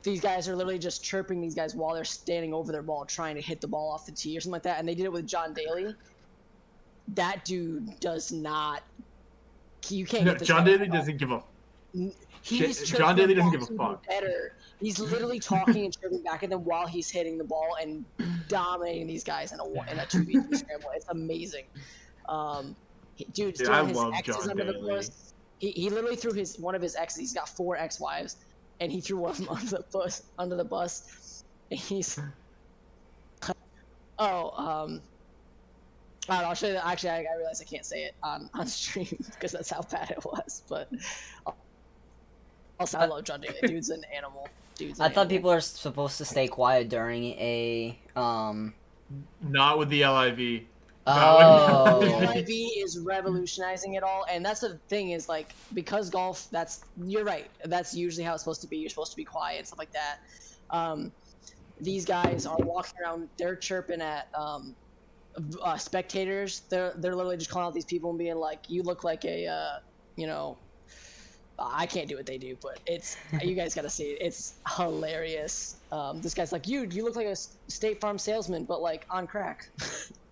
these guys are literally just chirping these guys while they're standing over their ball trying to hit the ball off the tee or something like that. And they did it with John Daly. That dude does not. You can't No, John Daly doesn't give a. He's John Daly doesn't give a fuck. Better. He's literally talking and chirping back at them while he's hitting the ball and dominating these guys in a in a two v scramble. It's amazing. Um, he- dude, Dude, throwing I his love exes John under the bus. He, he literally threw his one of his exes. He's got four ex wives, and he threw one of them under the bus. Under the bus, and he's. Oh, um, all right, I'll show you. The, actually, I, I realize I can't say it on on stream because that's how bad it was. But also, I love John Daly. Dude's an animal. Dude's. An I thought animal. people are supposed to stay quiet during a um. Not with the LIV. Oh. The LIV is revolutionizing it all, and that's the thing is like because golf. That's you're right. That's usually how it's supposed to be. You're supposed to be quiet and stuff like that. Um, these guys are walking around. They're chirping at um, uh, spectators. They're they're literally just calling out these people and being like, "You look like a, uh, you know." I can't do what they do, but it's you guys got to see it. It's hilarious. Um, this guy's like, "You, you look like a State Farm salesman, but like on crack."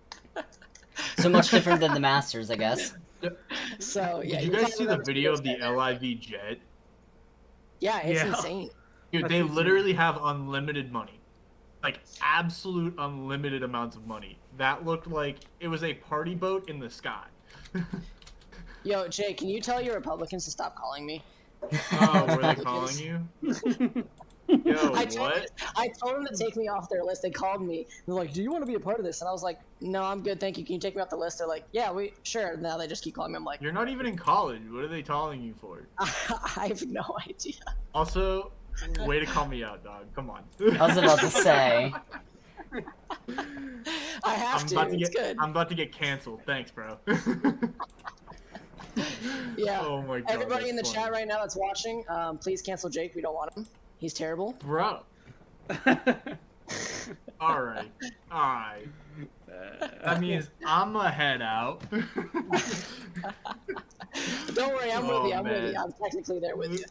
So much different than the Masters, I guess. So yeah, Did you you're guys see the video of the. LIV jet? Yeah, it's Yeah. insane. Dude, That's they insane. literally have unlimited money. Like absolute unlimited amounts of money. That looked like it was a party boat in the sky. Yo, Jay, can you tell your Republicans to stop calling me? oh, were they calling you? Yo, I told, what? I told them to take me off their list. They called me. They're like, "Do you want to be a part of this?" And I was like, "No, I'm good, thank you. Can you take me off the list?" They're like, "Yeah, we sure." And now they just keep calling me. I'm like, You're not even in college. What are they calling you for? I have no idea. Also, way to call me out, dog. Come on. I was about to say. I have I'm to. about to it's get good. I'm about to get canceled. Thanks, bro. yeah. Oh my god. Everybody in the that's chat right now that's watching, um, please cancel Jake. We don't want him. He's terrible. Bro. All right. All right. That means I'm a head out. Don't worry, I'm Oh, with you. Oh, I'm with you. I'm technically there with you.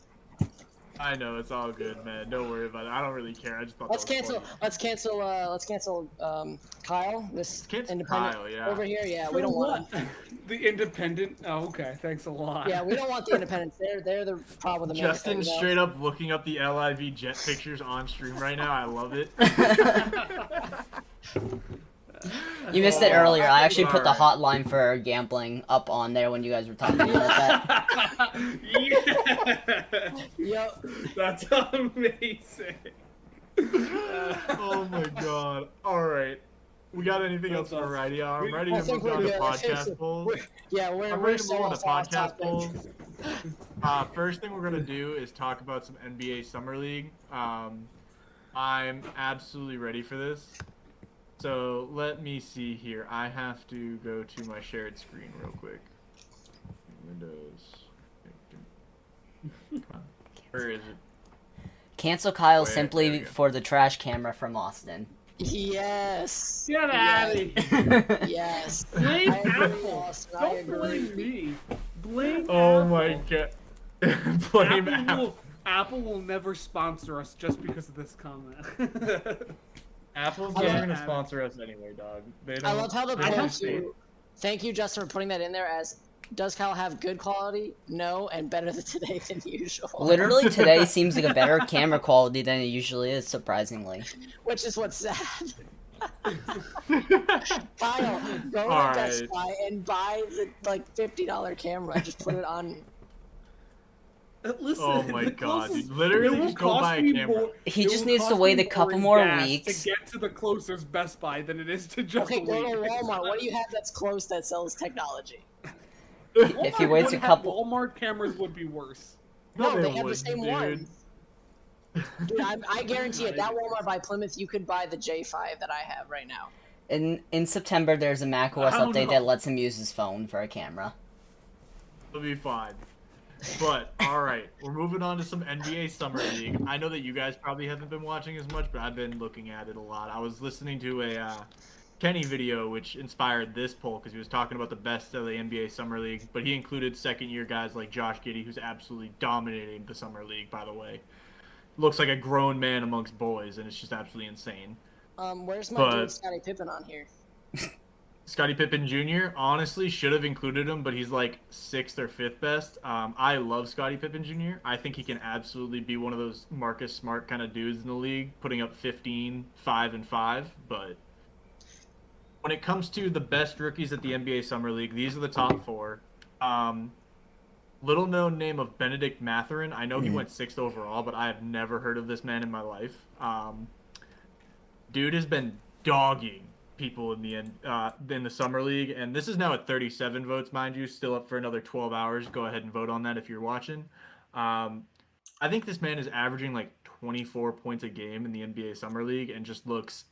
I know it's all good, man. Don't worry about it. I don't really care. I just thought Let's that was cancel. funny. Let's cancel. Uh, let's cancel. Um, Kyle, this cancel independent Kyle, yeah. over here. Yeah, we don't want. The independent. Oh, okay. Thanks a lot. Yeah, we don't want the independents. They're they're the problem the Justin you straight up looking up the LIV jet pictures on stream right now. I love it. You missed it earlier. I actually put the hotline for gambling up on there when you guys were talking about that. yeah. Yep. That's amazing. oh my god. All right. We got anything else That's for awesome. Righty? I'm ready to move on to good. podcast polls. We're- Yeah, we're I'm ready to so move on to off off podcast polls. Uh, first thing we're gonna do is talk about some NBA Summer League. Um, I'm absolutely ready for this. So let me see here. I have to go to my shared screen real quick. Windows. Where is it? Cancel Kyle Wait, there simply for the trash camera from Austin. Yes. Get Yes. out of here. Yes. Blame Apple. Austin, Don't blame me. Blame Oh Apple. my god. Blame Apple, Apple. Will, Apple will never sponsor us just because of this comment. Apple's I never gonna sponsor us anyway, dog. They don't, I love how the they don't poll too. Thank you, Justin, for putting that in there. As does Kyle have good quality? No, and better than today than usual. Literally today seems like a better camera quality than it usually is, surprisingly. Which is what's sad. Kyle, go to All Best right. Buy and buy the like fifty dollar camera. Just put it on. Listen, Oh my god, closest- Literally it just go buy a camera. more- He just needs to wait a couple more weeks. to get to the closest Best Buy than it is to just Okay, go to. Walmart. What do you have that's close that sells technology? If he waits a would have- couple- Walmart cameras would be worse. No, they, have the wouldn't, same dude. ones. Dude, I, I guarantee it. that Walmart by Plymouth, you could buy the J5 that I have right now. In in September, there's a macOS update know. that lets him use his phone for a camera. It'll be fine. But all right, we're moving on to some NBA Summer League. I know that you guys probably haven't been watching as much, but I've been looking at it a lot. I was listening to a uh, Kenny video, which inspired this poll because he was talking about the best of the NBA Summer League, but he included second-year guys like Josh Giddey, who's absolutely dominating the Summer League. By the way, looks like a grown man amongst boys, and it's just absolutely insane. Um, where's my But- dude Scottie Pippen on here? Scottie Pippen Jr. honestly should have included him, but he's like sixth or fifth best. Um, I love Scottie Pippen Jr. I think he can absolutely be one of those Marcus Smart kind of dudes in the league, putting up 15, 5, and 5. But when it comes to the best rookies at the NBA Summer League, these are the top four. Um, little known name of Bennedict Mathurin. I know he Mhm. went sixth overall, but I have never heard of this man in my life. Um, dude has been dogging people in the end uh, in the summer league, and this is now at 37 votes, mind you, still up for another 12 hours. Go ahead and vote on that if you're watching. Um, I think this man is averaging like 24 points a game in the NBA summer league, and just looks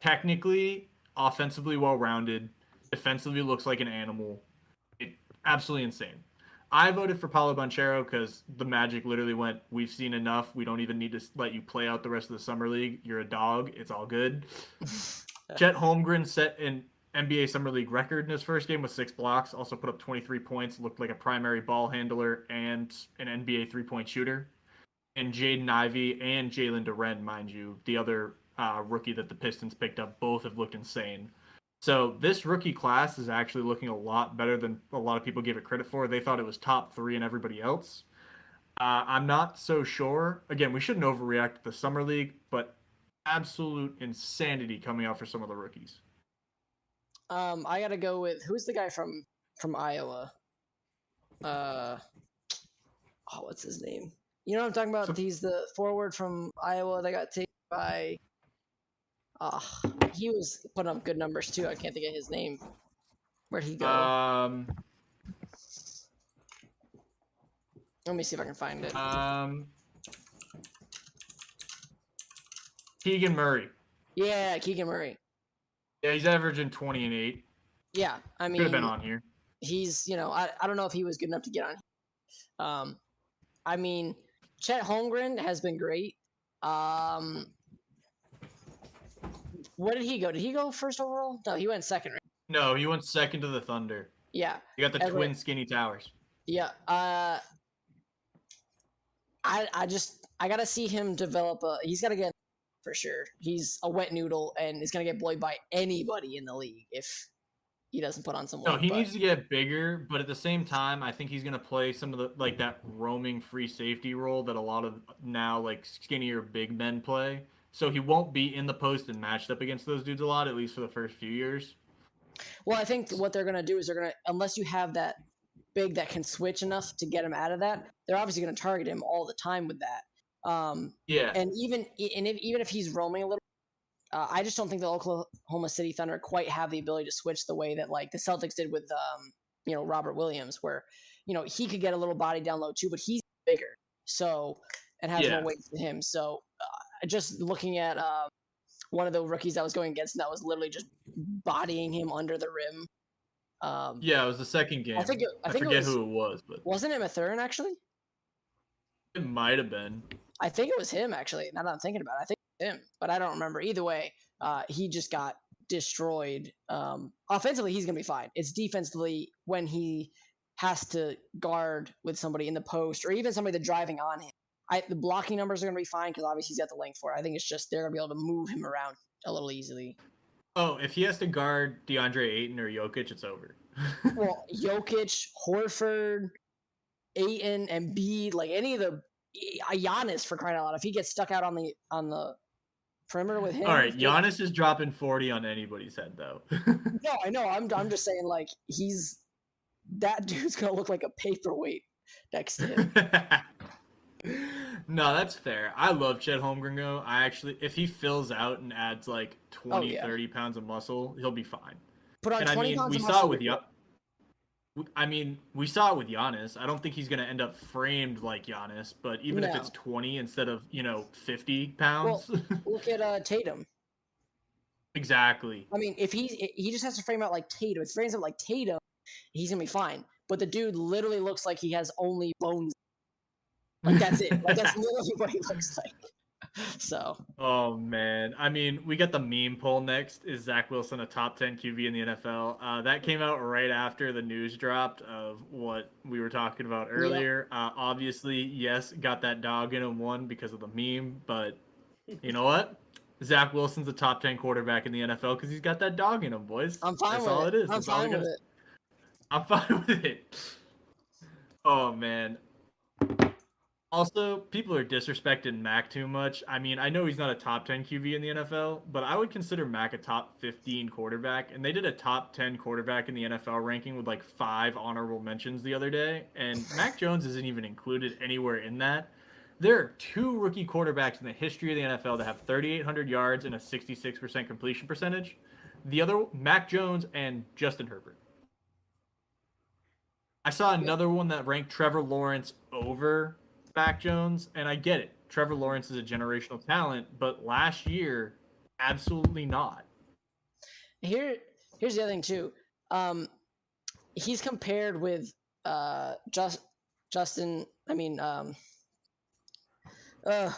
technically, offensively well-rounded, defensively looks like an animal. It absolutely insane. I voted for Paolo Banchero because the Magic literally went, We've seen enough. We don't even need to let you play out the rest of the Summer League. You're a dog. It's all good. Chet Holmgren set an NBA Summer League record in his first game with six blocks, also put up 23 points, looked like a primary ball handler and an NBA three point shooter. And Jaden Ivey and Jalen Duren, mind you, the other uh, rookie that the Pistons picked up, both have looked insane. So this rookie class is actually looking a lot better than a lot of people gave it credit for. They thought it was top three and everybody else. Uh, I'm not so sure. Again, we shouldn't overreact to the summer league, but absolute insanity coming out for some of the rookies. Um, I gotta go with who's the guy from from Iowa? Uh, oh, what's his name? You know what I'm talking about? So- He's the forward from Iowa that got taken by. Ah, he was putting up good numbers too. I can't think of his name. Where'd he go? Um, Let me see if I can find it. um, Keegan Murray. yeah, Keegan Murray. Yeah, he's averaging 20 and 8. Yeah, I mean, Could have been on here. he's you know I, I don't know if he was good enough to get on. Um, I mean, Chet Holmgren has been great. Um, where did he go? Did he go first overall? No, he went second. Right? No, he went second to the Thunder. Yeah, You got the Everett. twin skinny towers. yeah. Uh, I I just I gotta see him develop a. He's gotta get for sure. He's a wet noodle and is gonna get bullied by anybody in the league if he doesn't put on some weight. No, he but- needs to get bigger, but at the same time, I think he's going to play some of the like that roaming free safety role that a lot of now like skinnier big men play. So he won't be in the post and matched up against those dudes a lot, at least for the first few years. Well, I think what they're gonna do is they're gonna unless you have that big that can switch enough to get him out of that, they're obviously gonna target him all the time with that. Um, Yeah. and even and if, even if he's roaming a little, uh, I just don't think the Oklahoma City Thunder quite have the ability to switch the way that like the Celtics did with um, you know Robert Williams, where you know he could get a little body down low too, but he's bigger, so and has Yeah. more weight than him. So uh, just looking at um, one of the rookies that was going against that was literally just bodying him under the rim. Um, Yeah, it was the second game. I think it, I, I, think forget it was, who it was, but wasn't it Mathurin actually? it might have been. I think it was him actually. Now that I'm thinking about it, I think it was him, but I don't remember. Either way, uh, he just got destroyed. Um, offensively, he's gonna be fine. It's defensively when he has to guard with somebody in the post or even somebody that's driving on him. I, the blocking numbers are gonna be fine because obviously he's got the length for it. I think it's just they're gonna be able to move him around a little easily. Oh, if he has to guard DeAndre Ayton or Jokic, it's over. Well, Jokic, Horford, Ayton, and B, like any of the Giannis for crying out loud. If he gets stuck out on the on the perimeter with him, All right, yeah. Giannis is dropping 40 on anybody's head, though. No, I know. I'm I'm just saying, like he's that dude's gonna look like a paperweight next to him. no, that's fair. I love Chet Holmgren, though. I actually, if he fills out and adds like 20, yeah. 30 pounds of muscle, he'll be fine. Put on And I 20 mean, pounds we of saw muscle it with Yo- I mean, we saw it with Giannis. I don't think he's going to end up framed like Giannis, but even if it's 20 instead of, you know, 50 pounds. Look at uh, Tatum. exactly. I mean, if he he just has to frame out like Tatum, if he frames out like Tatum, he's gonna be fine. But the dude literally looks like he has only bones. Like that's it. Like that's literally what he looks like. So Oh man, I mean, we got the meme poll next. Is Zach Wilson a top ten QB in the NFL? Uh, that came out right after the news dropped of what we were talking about earlier. Uh, obviously, yes, got that dog in him one because of the meme, but you know what? Zach Wilson's a top ten quarterback in the NFL because he's got that dog in him, boys. I'm fine That's with all it. it is. I'm That's fine with it. I'm fine with it. Oh man. Also, people are disrespecting Mac too much. I mean, I know he's not a top 10 QB in the NFL, but I would consider Mac a top 15 quarterback. And they did a top 10 quarterback in the NFL ranking with like five honorable mentions the other day. And Mac Jones isn't even included anywhere in that. There are two rookie quarterbacks in the history of the NFL that have 3,800 yards and a 66% completion percentage. The other, Mac Jones and Justin Herbert. I saw another one that ranked Trevor Lawrence over Mac Jones, and I get it. Trevor Lawrence is a generational talent, but last year, absolutely not. Here, here's the other thing too. Um, he's compared with uh just Justin. I mean, um, uh,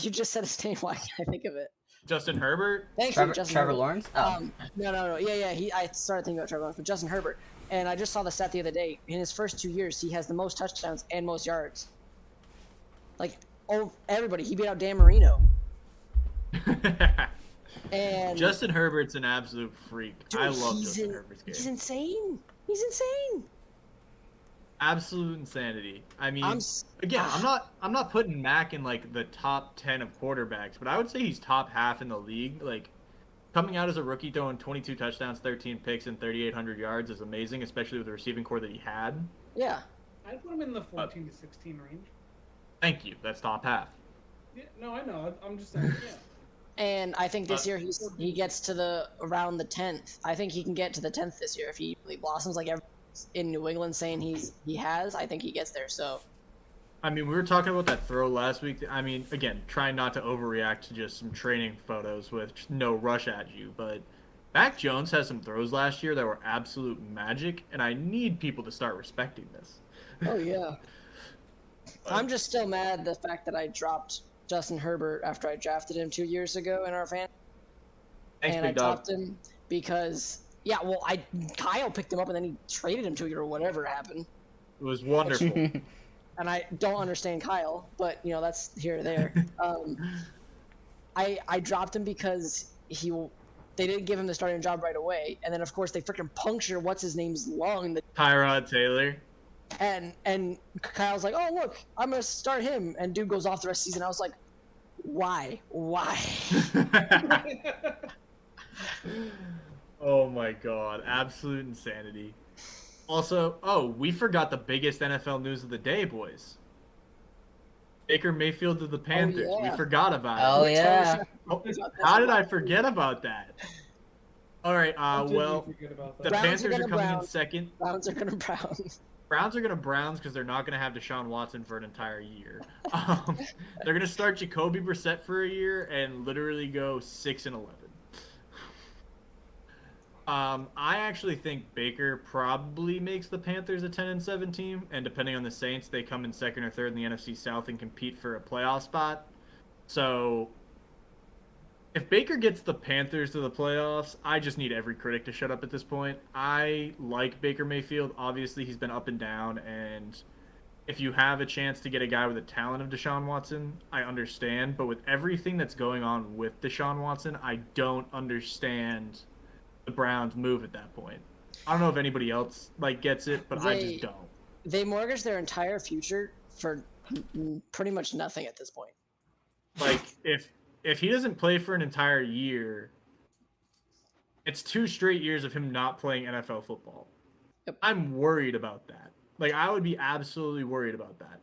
you just said his name. Why can't I think of it? Justin Herbert, Thanks, Trevor, Justin Trevor Herbert. Lawrence? Oh. Um, no, no, no. Yeah, yeah. He. I started thinking about Trevor Lawrence, but Justin Herbert. And I just saw the stat the other day. In his first two years, he has the most touchdowns and most yards. Like, oh, everybody. He beat out Dan Marino. And Justin Herbert's an absolute freak. dude, I love he's Justin in- Herbert's game. He's insane. He's insane. Absolute insanity. I mean, I'm. s- again, ah. I'm not I'm not putting Mac in like the top 10 of quarterbacks, but I would say he's top half in the league. Like coming out as a rookie throwing 22 touchdowns, 13 picks and 3800 yards is amazing, especially with the receiving core that he had. Yeah. I'd put him in the uh, 14 to 16 range. Thank you. That's top half. Yeah, no, I know. I'm just saying. Yeah. And I think this year he's he gets to the around the tenth. I think he can get to the tenth this year if he really blossoms like everyone's in New England saying he's he has. I think he gets there. So I mean, we were talking about that throw last week. I mean, again, trying not to overreact to just some training photos with no rush at you, but Mac Jones has some throws last year that were absolute magic, and I need people to start respecting this. Oh yeah. I'm just still mad the fact that I dropped Justin Herbert after I drafted him two years ago in our fan, Thanks, and I dog. dropped him because yeah, well, I Kyle picked him up and then he traded him to you or whatever happened, It was wonderful. and I don't understand Kyle, but you know that's here or there. Um, I I dropped him because he they didn't give him the starting job right away, and then of course they freaking puncture what's his name's lung, the Tyrod Taylor. And and Kyle's like, "Oh look, I'm gonna start him," and dude goes off the rest of the season. I was like, "Why? Why?" oh my god, absolute insanity. Also, oh, we forgot the biggest NFL news of the day, boys. Baker Mayfield to the Panthers. yeah. We forgot about Oh, it. yeah. Oh, how did I forget about that? All right, uh, How did you well, forget the? Browns Panthers are gonna coming in Brown. second. Browns are gonna Brown. Browns are going to Browns because they're not going to have Deshaun Watson for an entire year. Um, they're going to start Jacoby Brissett for a year and literally go six and eleven. Um, I actually think Baker probably makes the Panthers a ten and seven team, and depending on the Saints, they come in second or third in the NFC South and compete for a playoff spot. So, if Baker gets the Panthers to the playoffs, I just need every critic to shut up at this point. I like Baker Mayfield. Obviously, he's been up and down, and if you have a chance to get a guy with the talent of Deshaun Watson, I understand. But with everything that's going on with Deshaun Watson, I don't understand the Browns' move at that point. I don't know if anybody else like gets it, but I just don't. They mortgage their entire future for pretty much nothing at this point. Like if if he doesn't play for an entire year, it's two straight years of him not playing NFL football. Yep. I'm worried about that. Like I would be absolutely worried about that.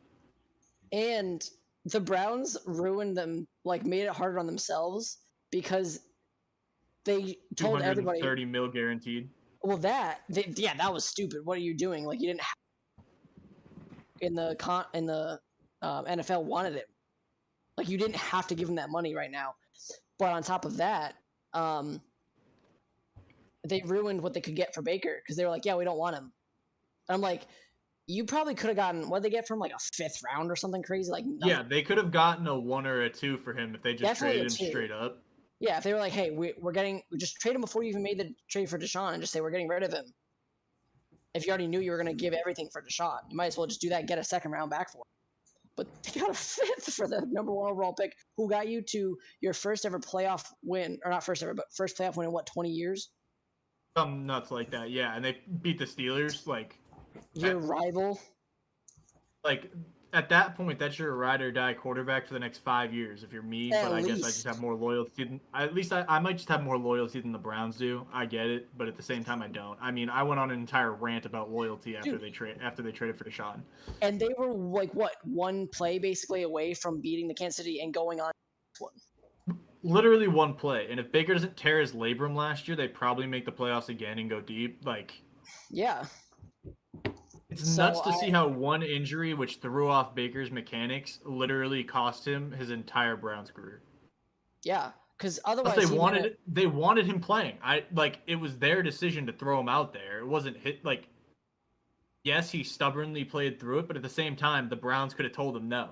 And the Browns ruined them, like made it harder on themselves because they told everybody. thirty mil guaranteed. Well, that they, yeah, that was stupid. What are you doing? Like you didn't have in the con in the um, NFL wanted it. Like you didn't have to give him that money right now. But on top of that, um, they ruined what they could get for Baker because they were like, "Yeah, we don't want him." And I'm like, you probably could have gotten what they get from like a fifth round or something crazy. Like nothing. Yeah, they could have gotten a one or a two for him if they just Definitely traded him straight up. Yeah, if they were like, "Hey, we, we're getting we just trade him before you even made the trade for Deshaun, and just say we're getting rid of him." If you already knew you were going to give everything for Deshaun, you might as well just do that get a second round back for him. But they got a fifth for the number one overall pick, who got you to your first ever playoff win, or not first ever, but first playoff win in what twenty years? Some nuts like that, yeah. And they beat the Steelers. Like, Your rival. like at that point, that's your ride or die quarterback for the next five years. If you're me, At but I guess I just have more loyalty. Than, at least I, I might just have more loyalty than the Browns do. I get it, but at the same time, I don't. I mean, I went on an entire rant about loyalty after Dude. they trade after they traded for Deshaun. and they were like what one play basically away from beating the Kansas City and going on one. Literally one play, and if Baker doesn't tear his labrum last year, they probably make the playoffs again and go deep. Like, Yeah, It's So nuts to see how one injury, which threw off Baker's mechanics, literally cost him his entire Browns career. yeah, because Plus, otherwise they wanted would've- they wanted him playing. I like it was their decision to throw him out there. It wasn't hit like. Yes, he stubbornly played through it, but at the same time, the Browns could have told him no.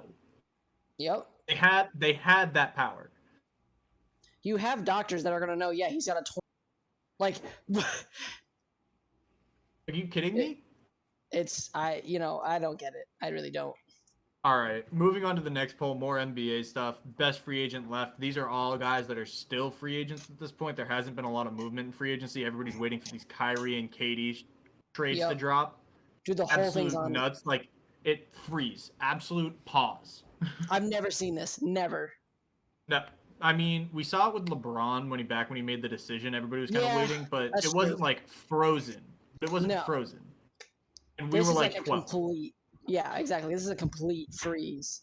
Yep, They had they had that power. you have doctors that are gonna know. Yeah, he's got a tw- like. Are you kidding me? It's I you know I don't get it. I really don't. All right, moving on to the next poll, more NBA stuff. Best free agent left. These are all guys that are still free agents at this point. There hasn't been a lot of movement in free agency. Everybody's waiting for these Kyrie and KD trades to drop. Dude, the whole thing's on. nuts. Like it freeze. Absolute pause. I've never seen this. Never. No, I mean we saw it with LeBron when he back when he made the decision. Everybody was kind of Yeah, waiting, but it wasn't true. like frozen. It wasn't No. frozen. And we This were is like like a twelve. complete. Yeah, exactly. This is a complete freeze.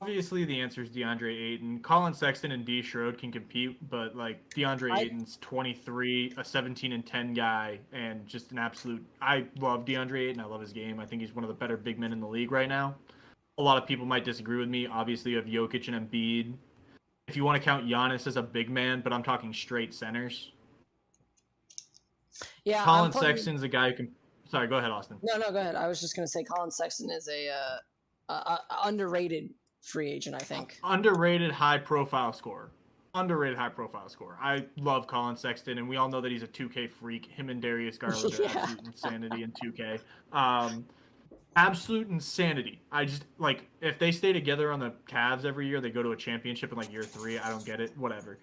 Obviously, the answer is DeAndre Ayton. Collin Sexton and D. Schroed can compete, but like DeAndre I- Ayton's 23, a 17 and 10 guy, and just an absolute. I love DeAndre Ayton. I love his game. I think he's one of the better big men in the league right now. A lot of people might disagree with me. Obviously, you have Jokic and Embiid. If you want to count Giannis as a big man, but I'm talking straight centers. Yeah, Collin putting- Sexton's a guy who can. Sorry, go ahead, Austin. No, no, go ahead. I was just gonna say Collin Sexton is a, uh, a underrated free agent. I think. underrated high profile scorer. Underrated high profile scorer. I love Collin Sexton, and we all know that he's a 2K freak. Him and Darius Garland are Yeah. absolute insanity in 2K. Um, absolute insanity. I just like if they stay together on the Cavs every year, they go to a championship in like year three. I don't get it. Whatever.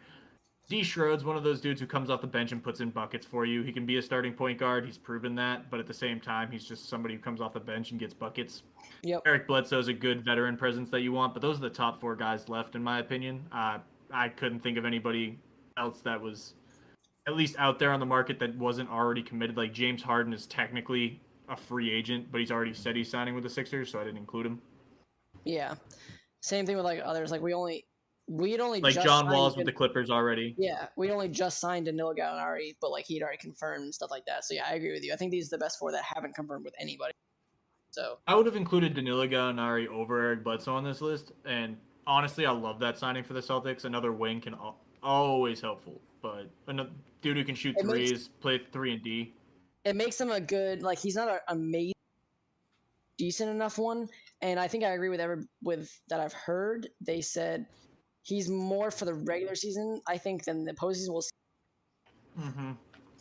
D Schroed's one of those dudes who comes off the bench and puts in buckets for you. He can be a starting point guard. He's proven that, but at the same time, he's just somebody who comes off the bench and gets buckets. Yep. Eric Bledsoe's a good veteran presence that you want, but those are the top four guys left, in my opinion. Uh, I couldn't think of anybody else that was at least out there on the market that wasn't already committed. Like James Harden is technically a free agent, but he's already said he's signing with the Sixers, so I didn't include him. Yeah. Same thing with like others. Like we only we had only Like John Walls with the Clippers already. Yeah, we only just signed Danilo Gallinari, but like he'd already confirmed stuff like that. So yeah, I agree with you. I think these are the best four that haven't confirmed with anybody. So I would have included Danilo Gallinari over Eric Bledsoe on this list, and honestly, I love that signing for the Celtics. Another wing can al- always helpful, but another dude who can shoot It makes- threes, play three and D. it makes him a good like he's not an amazing decent enough one and i think i agree with every with that i've heard they said he's more for the regular season i think than the postseason. We'll see. Mm-hmm.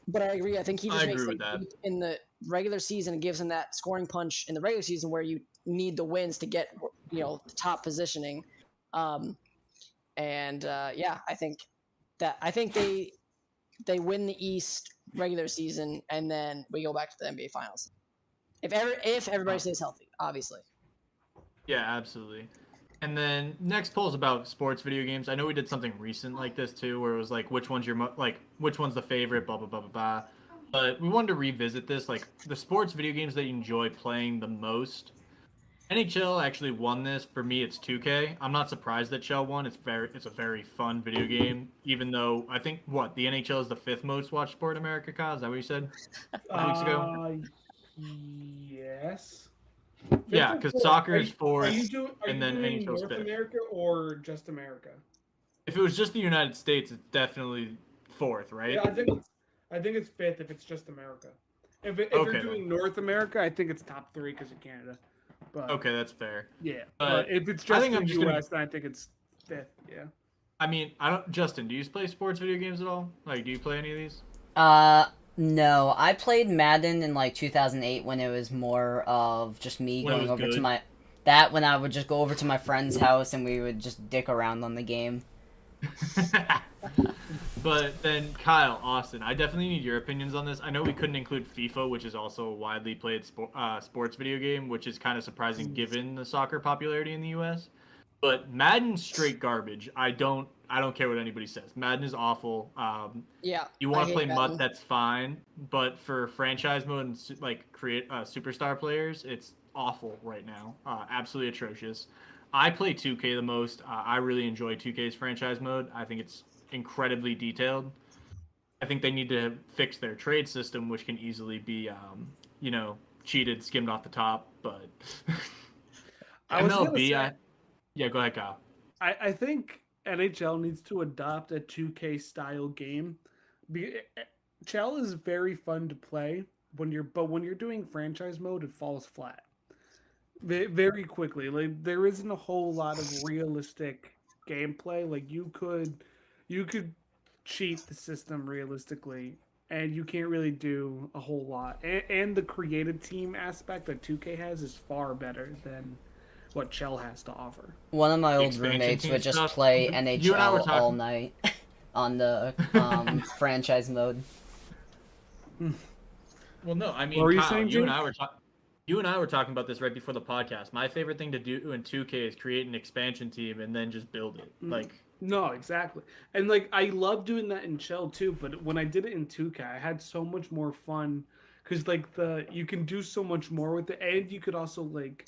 but i agree. I think he I just makes agree like, in the regular season and gives him that scoring punch in the regular season where you need the wins to get you know the top positioning. Um and uh yeah i think that i think they they win the east regular season and then we go back to the nba finals. If ever if everybody stays healthy obviously. Yeah, absolutely. And then next poll is about sports video games. I know we did something recent like this too, where it was like, which one's your mo- like, which one's the favorite, blah blah blah blah blah. But we wanted to revisit this, like the sports video games that you enjoy playing the most. NHL actually won this. For me, it's 2K. I'm not surprised that Chel won. It's very, it's a very fun video game. Even though I think what the NHL is the fifth most watched sport in America. Kyle, is that what you said? Two weeks ago? Uh, yes. Yeah, Fifth or because soccer is you- fourth. Are you, do, are and you then doing NHL's North fifth. America or just America? If it was just the United States, it's definitely fourth, right? Yeah, I think it's I think it's fifth if it's just America. If, it, if Okay, you're doing North America, I think it's top three because of Canada. But Okay, that's fair. yeah, But but if it's I just think the I'm just gonna- then I think it's fifth. Yeah. I mean, I don't. Justin, do you play sports video games at all? Like, do you play any of these? Uh, no. I played Madden in like 2008 when it was more of just me When going over to my. That when I would just go over to my friend's house and we would just dick around on the game. but then Kyle, Austin, I definitely need your opinions on this. I know we couldn't include FIFA, which is also a widely played sport, uh, sports video game, which is kind of surprising given the soccer popularity in the U.S. But Madden's straight garbage. I don't. I don't care what anybody says. Madden is awful. Um, Yeah. you want to play Madden. MUT, that's fine. But for franchise mode and su- like create uh, superstar players, it's awful right now. Uh, absolutely atrocious. I play 2K the most. Uh, I really enjoy 2K's franchise mode. I think it's incredibly detailed. I think they need to fix their trade system, which can easily be, um, you know, cheated, skimmed off the top. But I was gonna MLB, say- I, yeah, go ahead, Kyle. I, I think NHL needs to adopt a 2K style game. Be, eh, eh, Chel is very fun to play when you're, but when you're doing franchise mode, it falls flat very quickly. Like there isn't a whole lot of realistic gameplay. Like you could, you could cheat the system realistically, and you can't really do a whole lot. And, and the creative team aspect that 2K has is far better than what Chel has to offer. One of my old Expansion roommates would just stuff. play You and I were NHL all night on the um, franchise mode. Well, no, I mean, What were you Kyle, saying, you and I were talking. You and I were talking about this right before the podcast. My favorite thing to do in 2K is create an expansion team and then just build it. Mm. Like, No, exactly. And like I love doing that in Chel too, but when I did it in 2K, I had so much more fun cuz like the you can do so much more with it and you could also like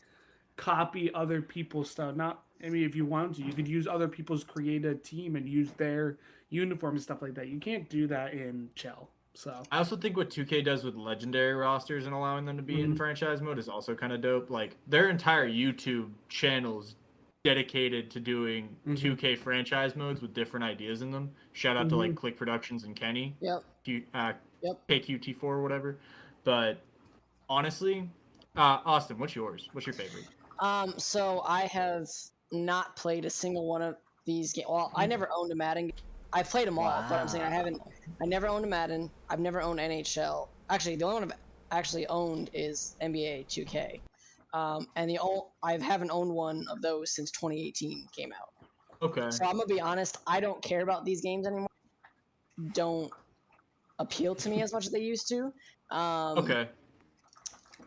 copy other people's stuff. Not I mean if you wanted to, you could use other people's create a team and use their uniform and stuff like that. You can't do that in Chel. So I also think what 2K does with legendary rosters and allowing them to be in Mhm. franchise mode is also kind of dope. Like, their entire YouTube channels dedicated to doing Mhm. 2K franchise modes with different ideas in them. Shout out to like Mhm. Click Productions and Kenny. Yep. Q, uh, Yep. KQT4 or whatever. But honestly, uh, Austin, what's yours? What's your favorite? Um, so I have not played a single one of these games. Well, I never owned a Madden. game. I've played them all, but I'm saying I haven't. I never owned a Madden. I've never owned NHL. Actually, the only one I've actually owned is NBA 2K. Um, and the only, I haven't owned one of those since 2018 came out. Okay. So I'm gonna be honest. I don't care about these games anymore. Don't appeal to me as much as they used to. Um, Okay.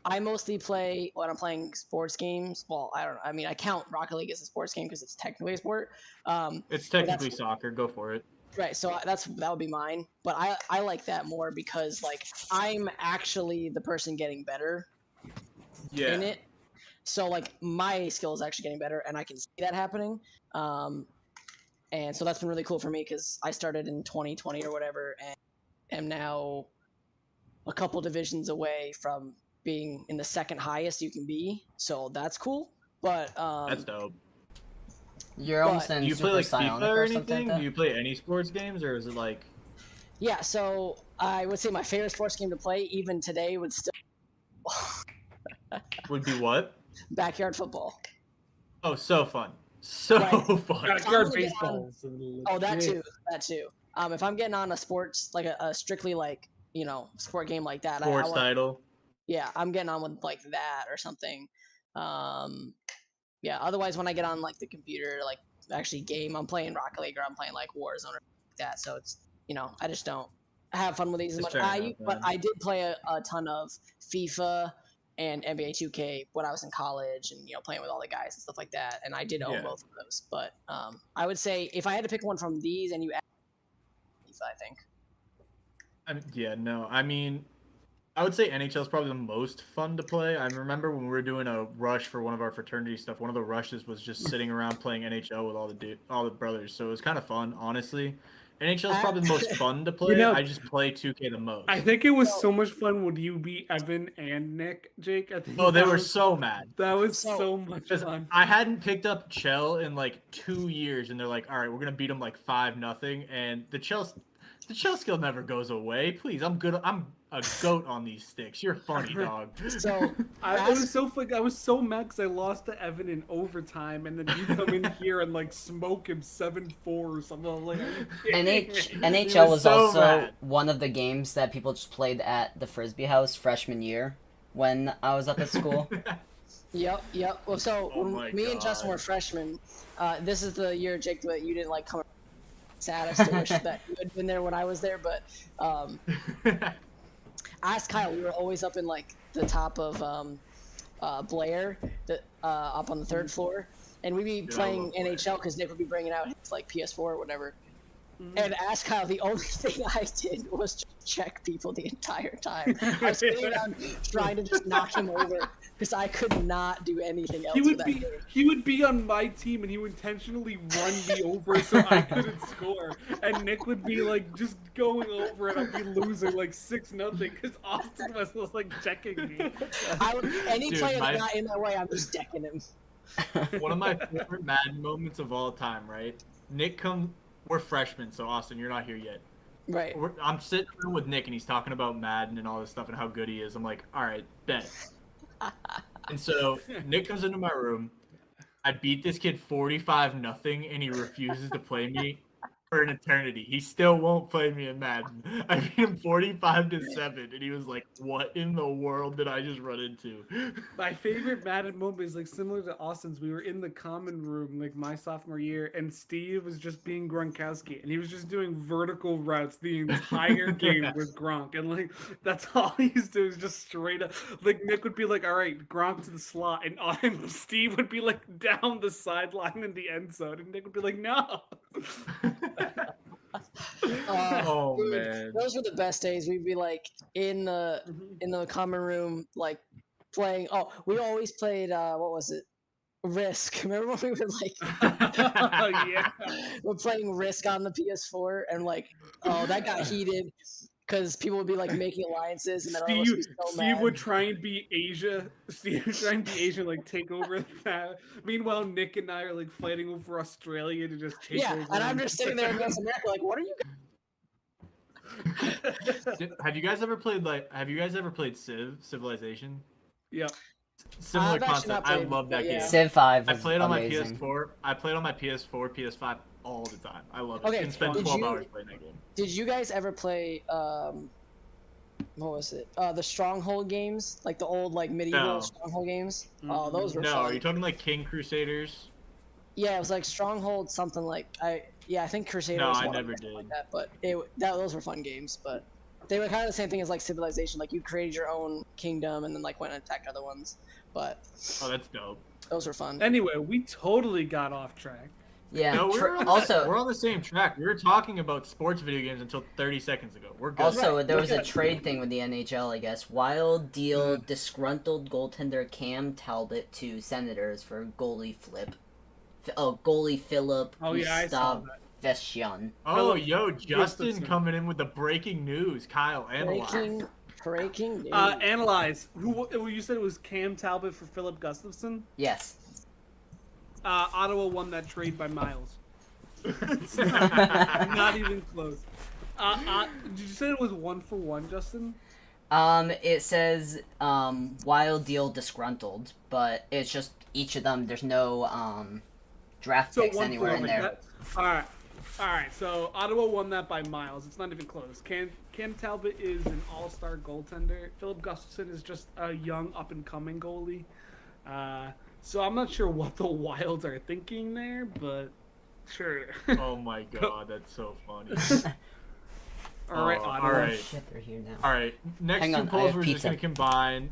I mostly play when I'm playing sports games. Well, I don't know. I mean, I count Rocket League as a sports game because it's technically a sport. Um, It's technically soccer. Go for it. right. So I- that's that would be mine. But I I like that more because like I'm actually the person getting better Yeah. in it. So like my skill is actually getting better, and I can see that happening. Um, and so that's been really cool for me because I started in 2020 or whatever, and am now a couple divisions away from being in the second highest you can be. So that's cool. But um, That's dope. You're almost But- in Do you Super play like Psionic FIFA or or anything? like Do you play any sports games, or is it like? yeah, so I would say my favorite sports game to play even today would still Would be what? backyard football. Oh, so fun. So Right. fun. backyard baseball. is Oh, that too. That too. Um, if I'm getting on a sports like a, a strictly like you know sport game like that, I- I, Sports want- title. Yeah, I'm getting on with like that or something. Um, yeah. Otherwise, when I get on like the computer, like actually game, I'm playing Rocket League or I'm playing like Warzone or like that. So it's you know I just don't have fun with these as much. I enough, but. I did play a, a ton of FIFA and NBA 2K when I was in college and you know playing with all the guys and stuff like that. And I did own Yeah. both of those. But um, I would say if I had to pick one from these and you add FIFA, I think. I mean, yeah, no. I mean, I would say NHL is probably the most fun to play. I remember when we were doing a rush for one of our fraternity stuff. One of the rushes was just hmm. sitting around playing NHL with all the du- all the brothers. So it was kind of fun, honestly. NHL is probably the most fun to play. know- I just play 2K the most. I think it was so much fun when you beat Evan and Nick, Jake. I think oh, they were was- so mad. That was So- so much fun. I hadn't picked up Chel in like two years, and they're like, "All right, we're gonna beat them like five nothing." And the Chel, the Chel skill never goes away. Please, I'm good. I'm a goat on these sticks. You're funny, dog. So I, I was so fuck- I was so mad because I lost to Evan in overtime, and then you come in here and like smoke him seven four or something. Like, are NH- NHL was was so also mad. one of the games that people just played at the Frisbee House freshman year when I was up at school. Yep, yep. Well, so Oh when my me and Justin God. were freshmen. Uh, this is the year, Jake, that you didn't like come. Sad, I still wish that you had been there when I was there, but um, I asked Kyle. We were always up in like the top of um, uh, Blair, the, uh, up on the third floor, and we'd be I playing. NHL because Nick would be bringing out his like PS4 or whatever. Mm-hmm. And ask how The only thing I did was just check people the entire time. I was sitting around trying to just knock him over because I could not do anything else. He would be game. he would be on my team and he would intentionally run me over so I couldn't score. And Nick would be like just going over and I'd be losing like six nothing because Austin was, was like checking me. I would, any Dude, player my- that's not in my way, I'm just decking him. One of my favorite Madden moments of all time, right? Nick come. We're freshmen, so Austin, you're not here yet. Right. We're, I'm sitting with Nick, and he's talking about Madden and all this stuff and how good he is. I'm like, all right, bet. and so Nick comes into my room. I beat this kid 45 nothing, and he refuses to play me for an eternity. He still won't play me in Madden. I beat him 45 to seven, and he was like, "What in the world did I just run into?" My favorite Madden moment is like similar to Austin's. We were in the common room like my sophomore year, and Steve was just being Gronkowski, and he was just doing vertical routes the entire game with Gronk, and like that's all he's doing is just straight up. Like Nick would be like, "All right, Gronk to the slot," and, and Steve would be like down the sideline in the end zone, and Nick would be like, "No." Uh, oh dude, man. Those were the best days. We'd be like in the in the common room, like playing. Oh, we always played. uh What was it? Risk. Remember when we were like, yeah. we're playing Risk on the PS4, and like, oh, that got heated because people would be like making alliances, and then all would Steve, be so Steve mad. would try and be Asia. Steve would try and be Asia, like take over that. Meanwhile, Nick and I are like fighting over Australia to just take yeah, over. and I'm just sitting there against America, like, what are you? Did- have you guys ever played like? Have you guys ever played Civ Civilization? yeah. Similar I've concept. not I love that yeah. game. Civ 5 I played on my. PS4. I played on my PS4, PS5 all the time. I love it. Okay, I can spend did 12 you- hours playing that game. Did you guys ever play? um What was it? Uh The Stronghold games, like the old like medieval No. Stronghold games. Oh, Mm-mm. those were No, fun. are you talking like King Crusaders? Yeah, it was like Stronghold, something like I. Yeah, I think Crusader. No, was I never them, Like did. that, but it that those were fun games. But they were kind of the same thing as like Civilization. Like you created your own kingdom and then like went and attacked other ones. But Oh, that's dope. those were fun. Anyway, we totally got off track. Yeah. No, we're on also, we're on the same track. We were talking about sports video games until 30 seconds ago. We're good. Also, Right, there was a trade thing with the NHL, I guess. Wild deal mm. disgruntled goaltender Cam Talbot to Senators for goalie flip. Oh, goalie Philip Oh yeah, I saw Gustav that. Vescian. oh, Philip yo, Justin Gustafson. coming in with the breaking news. Kyle, analyze. breaking, breaking news. Uh, analyze. Who who- you said it was Cam Talbot for Filip Gustavsson? Yes. Uh, Ottawa won that trade by miles. Not even close. Uh, uh, did you say it was one for one, Justin? Um, it says um wild deal disgruntled, but it's just each of them. There's no um draft So picks anywhere in there. That- all right, all right. So Ottawa won that by miles. It's not even close. Cam Cam Talbot is an all-star goaltender. Filip Gustavsson is just a young up-and-coming goalie. Uh, so I'm not sure what the Wilds are thinking there, but sure. Oh my god, that's so funny. all right, Oh, Ottawa. all right. Shit, they're here now. All right, next Hang two on, polls have we're just gonna combine.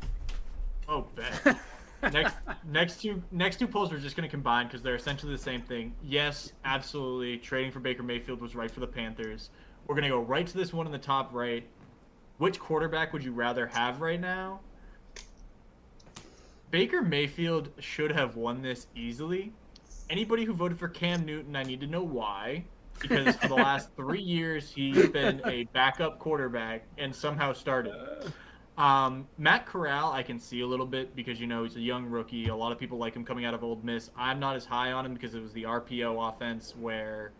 Oh, bet. Next, next two, next two polls we're just gonna combine because they're essentially the same thing. Yes, absolutely. Trading for Baker Mayfield was right for the Panthers. We're gonna go right to this one in the top right. which quarterback would you rather have right now? Baker Mayfield should have won this easily. Anybody who voted for Cam Newton, I need to know why. Because for the last three years, he's been a backup quarterback and somehow started. Um, Matt Corral, I can see a little bit because you know he's a young rookie. A lot of people like him coming out of Ole Miss. I'm not as high on him because it was the RPO offense where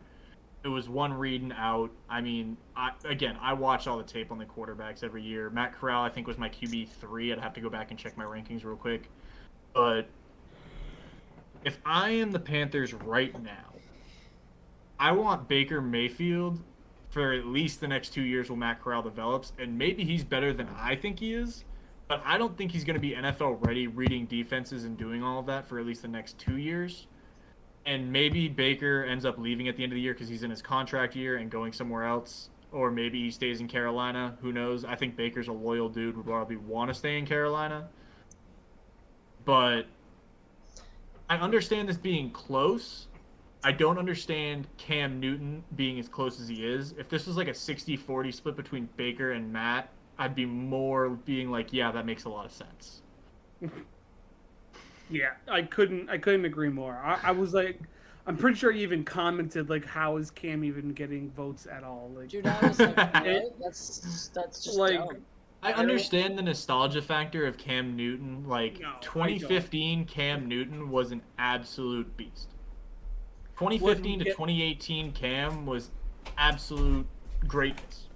it was one read and out. I mean, I, again, I watch all the tape on the quarterbacks every year. Matt Corral, I think, was my QB three. I'd have to go back and check my rankings real quick. But if I am the Panthers right now, I want Baker Mayfield for at least the next two years while Matt Corral develops, and maybe he's better than I think he is. But I don't think he's going to be NFL ready, reading defenses and doing all of that for at least the next two years. And maybe Baker ends up leaving at the end of the year because he's in his contract year and going somewhere else, or maybe he stays in Carolina. Who knows? I think Baker's a loyal dude, would probably want to stay in Carolina. But I understand this being close. I don't understand Cam Newton being as close as he is. If this was like a 60 40 split between Baker and Matt, I'd be more being like, yeah, that makes a lot of sense. Yeah, I couldn't. I couldn't agree more. I, I was like, I'm pretty sure you even commented like, "How is Cam even getting votes at all?" Like, Dude, I was like, what? That's that's just Like, dumb. I understand the nostalgia factor of Cam Newton. Like No, 2015, Cam Newton was an absolute beast. 2015 to get- 2018, Cam was absolute greatness.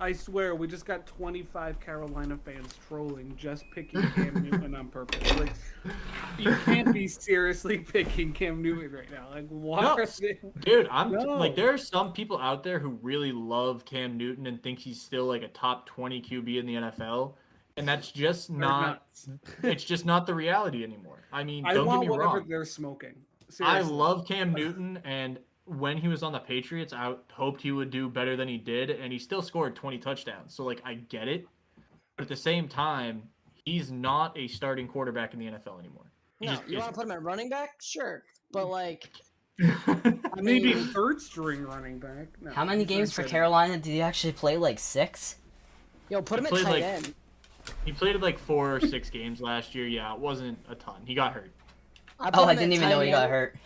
I swear, we just got 25 Carolina fans trolling just picking Cam Newton on purpose. Like, you can't be seriously picking Cam Newton right now. Like, why? No. they- Dude, I'm No. like there are some people out there who really love Cam Newton and think he's still like a top 20 QB in the NFL, and that's just not. it's just not the reality anymore. I mean, I don't get want me whatever wrong. they're smoking. I love Cam Newton, and when he was on the Patriots, I hoped he would do better than he did, and he still scored 20 touchdowns. So, like, I get it. But at the same time, he's not a starting quarterback in the NFL anymore. He No, just you want to put him at running back? Sure, but like, I I Maybe third string running back. No, How many games for. Carolina did he actually play? Like six? yo, put him He at tight like- end. he played like four or six games last year. Yeah, it wasn't a ton. He got hurt. I Oh, I didn't even know he got hurt.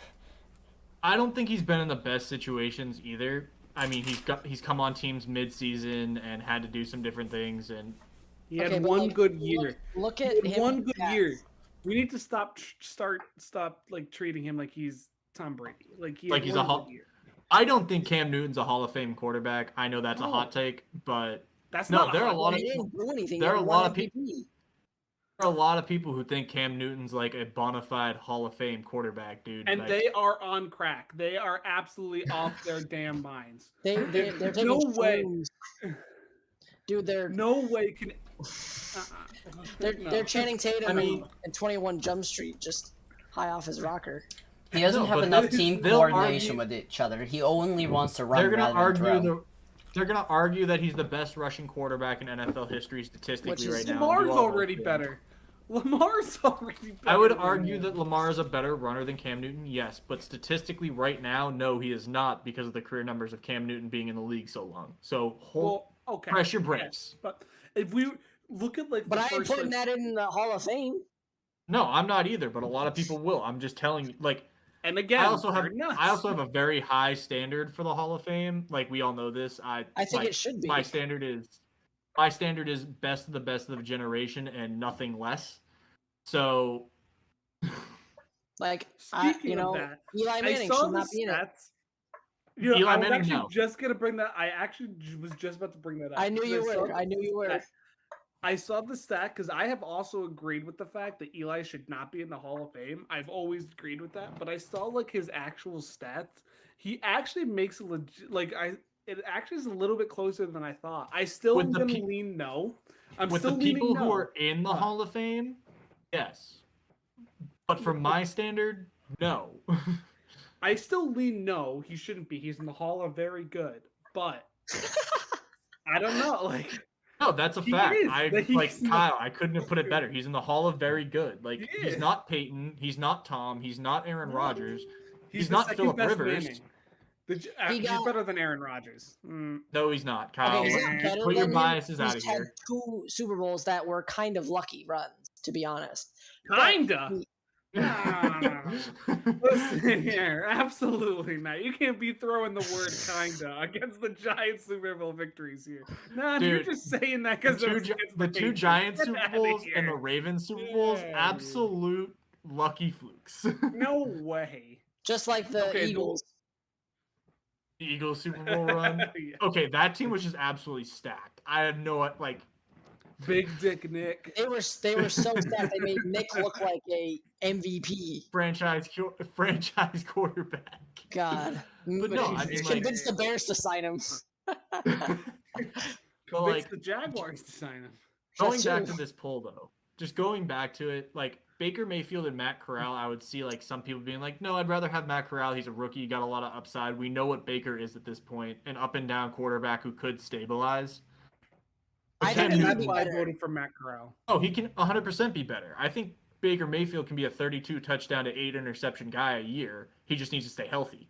I don't think he's been in the best situations either. I mean, he's got he's come on teams mid-season and had to do some different things, and He had Okay, one like, good year. Look, He at him one good the year. We need to stop, start, stop like treating him like he's Tom Brady. Like he Like he's a one Hall- good year. I don't think Cam Newton's a Hall of Fame quarterback. I know that's a hot take, but That's No, not there are a lot of he didn't do anything. there are a lot of peop- MVP. there are a lot of people who think Cam Newton's like a bona fide Hall of Fame quarterback, dude. and Like, they are on crack. They are absolutely off their damn minds. They, they, they're taking No way. Dude, they're No way can. Uh-uh. they're, No. they're Channing Tatum I mean- and 21 Jump Street just high off his rocker. He doesn't No, have enough they'll- team coordination argue- with each other. He only wants to run they're gonna argue the they're gonna argue that he's the best rushing quarterback in NFL history statistically Which is- right now. Lamar's do all those already better. Lamar's already better. I would argue him. that Lamar is a better runner than Cam Newton, yes, but statistically right now, no, he is not because of the career numbers of Cam Newton being in the league so long. So hold, Well, okay. press your yes, brakes. But if we look at like, But the I ain't putting like- that in the Hall of Fame. No, I'm not either, but a lot of people will. I'm just telling you, like And again, I also have nuts. I also have a very high standard for the Hall of Fame. Like we all know this. I I think like, it should be. my standard is my standard is best of the best of the generation and nothing less. So Like, I, Speaking you know, that, Eli Manning should the not be in it. stats. You know, Eli I was Manning, actually no. just gonna bring that. I actually was just about to bring that up. I knew you saw were. I knew you were. Stat- I saw the stat because I have also agreed with the fact that Eli should not be in the Hall of Fame. I've always agreed with that, but I saw like his actual stats. He actually makes a legit like I. It actually is a little bit closer than I thought. I still With am gonna pe- lean no. I'm with the still people leaning who no. are in the What? Hall of Fame, yes. But for my standard, no. I still lean no. He shouldn't be. He's in the Hall of Very Good, but I don't know. Like No, that's a He fact. is, I but he's like Kyle. I couldn't have put it better. He's in the Hall of Very Good. Like He he's not Peyton. He's not Tom. He's not Aaron No. Rodgers. he's, He's not second Phillip best Rivers. Manning. The, uh, He he's got- better than Aaron Rodgers. Mm. No, he's not. Kyle, Okay, he's not not put your than him. biases out of He's had here. two Super Bowls that were kind of lucky runs, to be honest. Kinda. he- Listen here, absolutely not. You can't be throwing the word kinda against the Giants Super Bowl victories here. No, you're Dude, just saying that the because two, Gi- the two Giant Super Bowls and the the Ravens Super Bowls, Yeah, absolute lucky flukes. No way. Just like the Okay, Eagles. the Eagles Super Bowl run. Yeah. Okay, that team was just absolutely stacked. I had no like. Big Dick Nick. They were they were so stacked they made Nick look like a MVP. franchise franchise quarterback. God, But no, I mean, like- the Bears to sign him. But Convince like the Jaguars to sign him. going back to this poll though, just going back to it, like Baker Mayfield and Matt Corral, I would see like some people being like, no, I'd rather have Matt Corral. He's a rookie, he got a lot of upside. We know what Baker is at this point, an up and down quarterback who could stabilize. I think Newton- That's be why I better. voted for Matt Corral. Oh, he can 100% be better. I think Baker Mayfield can be a 32 touchdown to 8 interception guy a year. He just needs to stay healthy.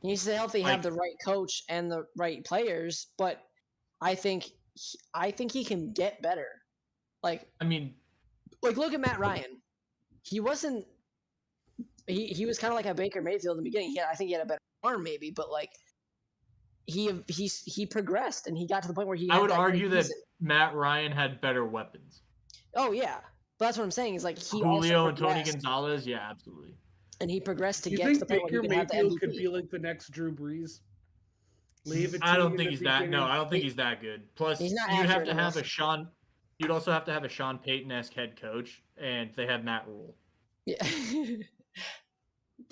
He needs to stay healthy, Like- have the right coach and the right players. But I think he- I think he can get better. Like I mean, like look at Matt Ryan. He wasn't. He he was kind of like a Baker Mayfield in the beginning. He had, I think he had a better arm maybe, but like he he he progressed and he got to the point where he. I would that argue that season. Matt Ryan had better weapons. Oh yeah, but that's what I'm saying is like he Julio also and Tony Gonzalez, yeah, absolutely. and he progressed to you get to think the point Baker where he can have the Mayfield could be like the next Drew Brees? Leave it. I don't think he's that. No. I don't think he's that good. Plus, you'd have to have a. Sean. You'd also have to have a Sean Payton esque head coach, and they have Matt Rhule. yeah.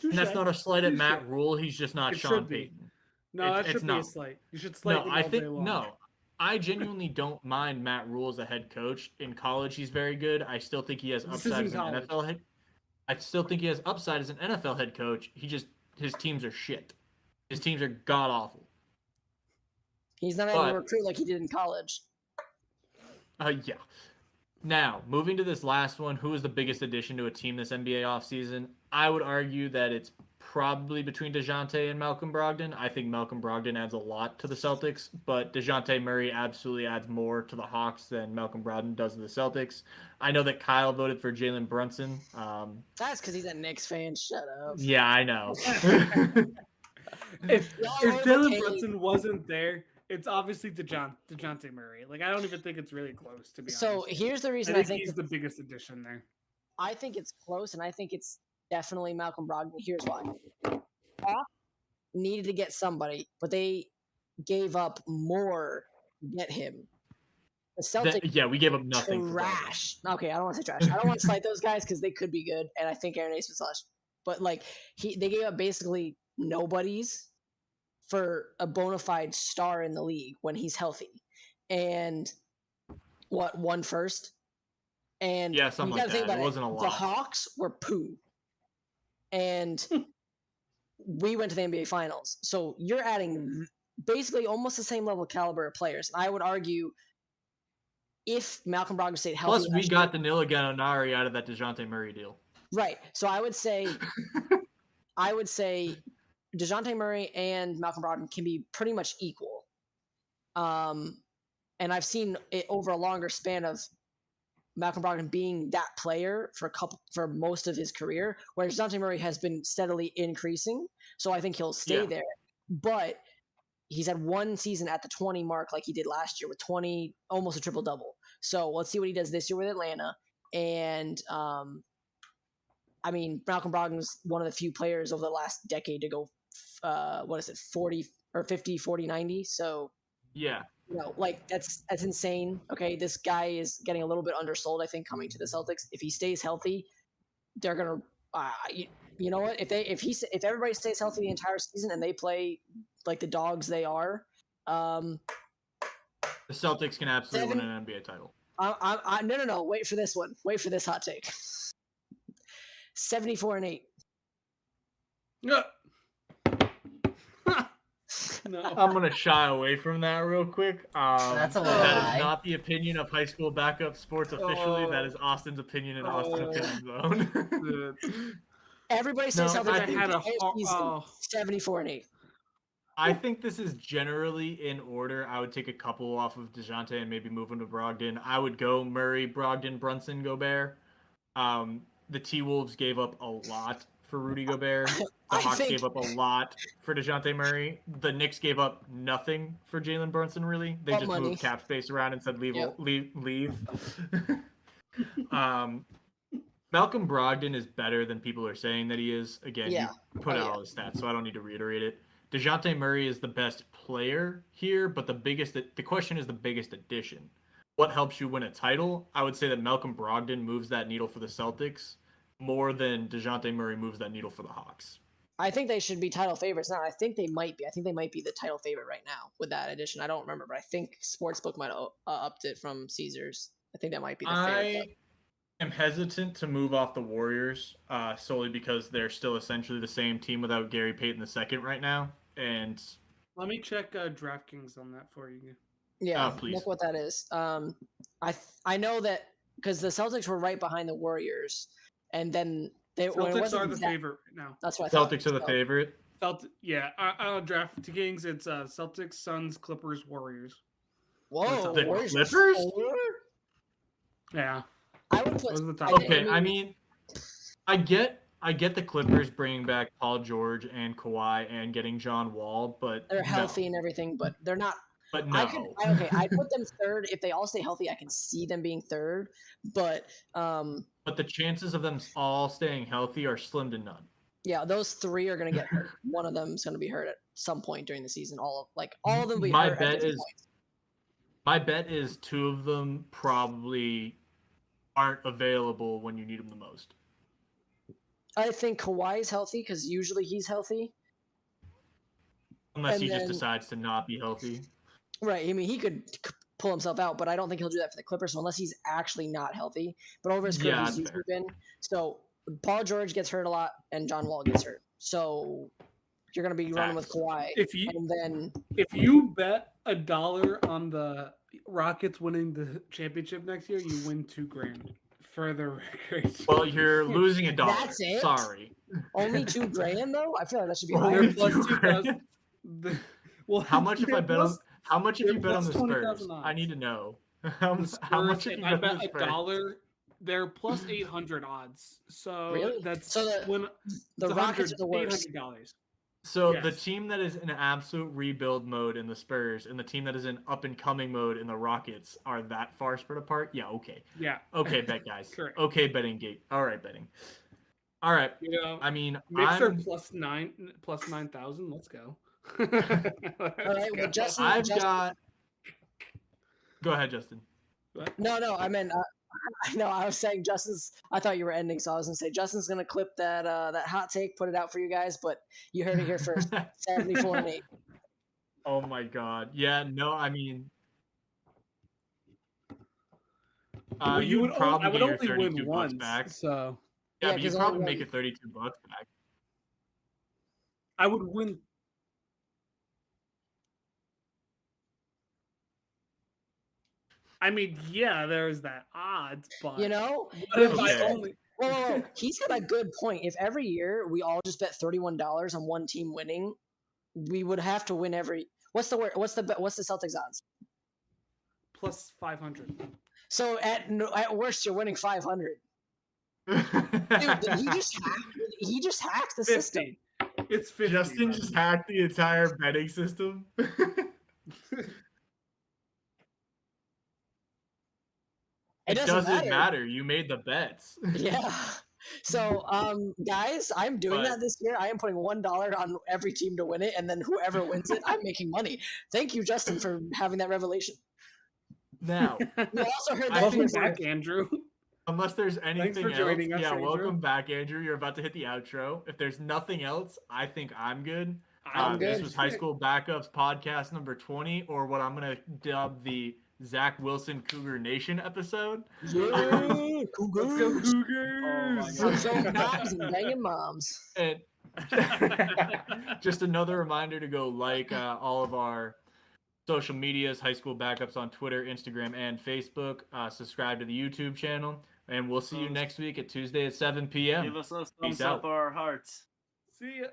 And that's not a slight at Matt Rhule. He's just not It Sean should be. Payton. No, It's- that should it's be a not. slight. You should slight No, I think long. no. I genuinely don't mind Matt Rhule as a head coach. In college, he's very good. I still think he has upside as an college. NFL head. I still think he has upside as an NFL head coach. He just his teams are shit. His teams are god awful. He's not able to recruit like he did in college. Uh, yeah. Now, moving to this last one, who is the biggest addition to a team this NBA offseason? I would argue that it's probably between DeJounte and Malcolm Brogdon. I think Malcolm Brogdon adds a lot to the Celtics, but DeJounte Murray absolutely adds more to the Hawks than Malcolm Brogdon does to the Celtics. I know that Kyle voted for Jalen Brunson. Um, That's because he's a Knicks fan. Shut up. yeah, I know. If, Y'all if are Dylan okay. Brunson wasn't there, it's obviously DeJoun, DeJounte Murray. Like I don't even think it's really close to be So honest. here's the I reason think, I think, he's the biggest addition there. I think it's close, and I think it's definitely Malcolm Brogdon. Here's why: Hawks needed to get somebody, but they gave up more to get him. The Celtics That- yeah, we gave up nothing. trash. Okay, I don't want to say trash. I don't want to slight those guys because they could be good, and I think Aaron Ace was slash. But like he, they gave up basically nobodies for a bona fide star in the league when he's healthy, and what one first, and Yeah, something like that. It wasn't a lot. The. Hawks were poo, and we went to the NBA Finals. So you're adding basically almost the same level of caliber of players. And I would argue if Malcolm Brogdon stayed healthy, Plus, we got Danilo Gallinari out of that DeJounte Murray deal. right. So I would say, I would say, Dejounte Murray and Malcolm Brogdon can be pretty much equal. Um, and I've seen it over a longer span of Malcolm Brogdon being that player for a couple for most of his career, whereas Dejounte Murray has been steadily increasing. So I think he'll stay Yeah. there. But he's had one season at the 20 mark like he did last year with 20 almost a triple double so let's see what he does this year with atlanta and um i mean malcolm brogdon's one of the few players over the last decade to go uh what is it 40 or 50 40 90 so Yeah. You know like that's that's insane. Okay this guy is getting a little bit undersold i think coming to the celtics. If he stays healthy they're gonna uh, you, you know what? If they if he if everybody stays healthy the entire season and they play like the dogs they are um The Celtics can absolutely Seven- win an NBA title. I, I, I no no no wait for this one. Wait for this hot take. 74 and 8 No. No. I'm gonna shy away from that real quick. Um, That's a That lie. is not the opinion of high school backup sports officially. that Oh. is Austin's opinion and Austin's Oh. opinion zone. everybody says No, healthy I the think had a entire oh. 74 and 8 I think this is generally in order. I would take a couple off of Dejounte and maybe move him to Brogdon. I would go Murray, Brogdon, Brunson, Gobert. Um, the T Wolves gave up a lot for Rudy Gobert. The Hawks think- gave up a lot for Dejounte Murray. The Knicks gave up nothing for Jalen Brunson. Really, they But just money. moved cap space around and said leave, Yep. leave, leave. um, Malcolm Brogdon is better than people are saying that he is. Again, Yeah. you put Oh, out yeah. all the stats, so I don't need to reiterate it. Dejounte Murray is the best player here, but the biggest the question is the biggest addition. What helps you win a title? I would say that Malcolm Brogdon moves that needle for the Celtics more than Dejounte Murray moves that needle for the Hawks. I think they should be title favorites now. I think they might be. I think they might be the title favorite right now with that addition. I don't remember, but I think Sportsbook might have uh, upped it from Caesars. I think that might be the favorite. I am hesitant to move off the Warriors uh, solely because they're still essentially the same team without Gary Payton the second right now, and Let me check uh, DraftKings on that for you. Yeah, Uh, please. look what that is. Um, I th- I know that because the Celtics were right behind the Warriors, and then they when it Celtics are the that- favorite right now. That's what I thought. Celtics are the So, favorite. Celt- yeah, uh, uh, DraftKings. It's uh, Celtics, Suns, Clippers, Warriors. Whoa, The Warriors Clippers? four? Yeah, I would put. those the top. I- Okay, I mean, I get I get the Clippers bringing back Paul George and Kawhi and getting John Wall, but they're no. healthy and everything, but they're not. But no, I could I, okay. I put them third if they all stay healthy. I can see them being third, but um, but the chances of them all staying healthy are slim to none. yeah, those three are gonna get hurt. One of them is gonna be hurt at some point during the season. All of like all of them will be My bet is-. My bet is two of them probably aren't available when you need them the most. I think Kawhi's healthy because usually he's healthy. Unless And he just decides to not be healthy. Right. I mean, he could pull himself out, but I don't think he'll do that for the Clippers unless he's actually not healthy. But over his career, Yeah, he's that's usually been. So Paul George gets hurt a lot, and John Wall gets hurt. So you're going to be running with Facts. Kawhi, If you and then if you bet a dollar on the Rockets winning the championship next year, you win two grand. For the record, Well, you're losing a dollar. That's it? Sorry. only two grand though. I feel like that should be Only higher. They're plus two two grand. The- Well, How much if I bet on plus- how much have you bet on the Spurs? I need to know. How, the how much Spurs, if if you I bet on bet the a dollar, they're plus eight hundred odds. So Really? that's So the- when The Rockets are the worst. dollars. So the team that is in absolute rebuild mode in the Spurs and the team that is in up and coming mode in the Rockets are that far spread apart? Yeah, okay. Yeah, Okay, bet guys. Correct. Okay, betting gate. All right, betting. All right. you know, I mean, Knicks are I'm, plus nine, plus nine thousand. Let's go. All right. Well, Justin. I've Justin got. Go ahead, Justin. no, no. I meant. Uh, I know. I was saying Justin's. I thought you were ending, so I was gonna say Justin's gonna clip that uh, that hot take, put it out for you guys. But you heard it here first. Seventy-four and eight. oh my god. Yeah. No. I mean. Uh, Well, you would on- probably I would only win bucks once. back. So Yeah, Yeah, but you 'cause probably only make it 32 bucks back. I would win. I mean, yeah, there's that odds, but You know, what if Okay. I only? Whoa, whoa, whoa. he's got a good point. If every year we all just bet thirty-one dollars on one team winning, we would have to win every. What's the word? What's the what's the Celtics odds? plus 500. So at no, at worst, you're winning five hundred. Dude, he just hacked. He just hacked the system. It's 50. Justin bud. just hacked the entire betting system. It It doesn't, doesn't matter. matter. You made the bets. Yeah. So, um, guys, I'm doing But- that this year. I am putting one dollar on every team to win it, and then whoever wins it, I'm making money. Thank you, Justin, for having that revelation. Now, We also heard I that Welcome here think from- back, Andrew. unless there's anything for else, us, yeah, Andrew. welcome back, Andrew. You're about to hit the outro. If there's nothing else, I think I'm good. I'm Uh, This was High School Backups podcast number 20, or what I'm gonna dub the Zach Wilson Cougar Nation episode. Yeah, Let's go, Cougars. Cougars. I'm showing moms and banging moms. And just another reminder to go like uh, all of our social medias, high school backups on Twitter, Instagram, and Facebook. Uh, subscribe to the YouTube channel, and we'll see you next week at Tuesday at 7 p.m. Give us those Peace thumbs up out. our hearts. See ya.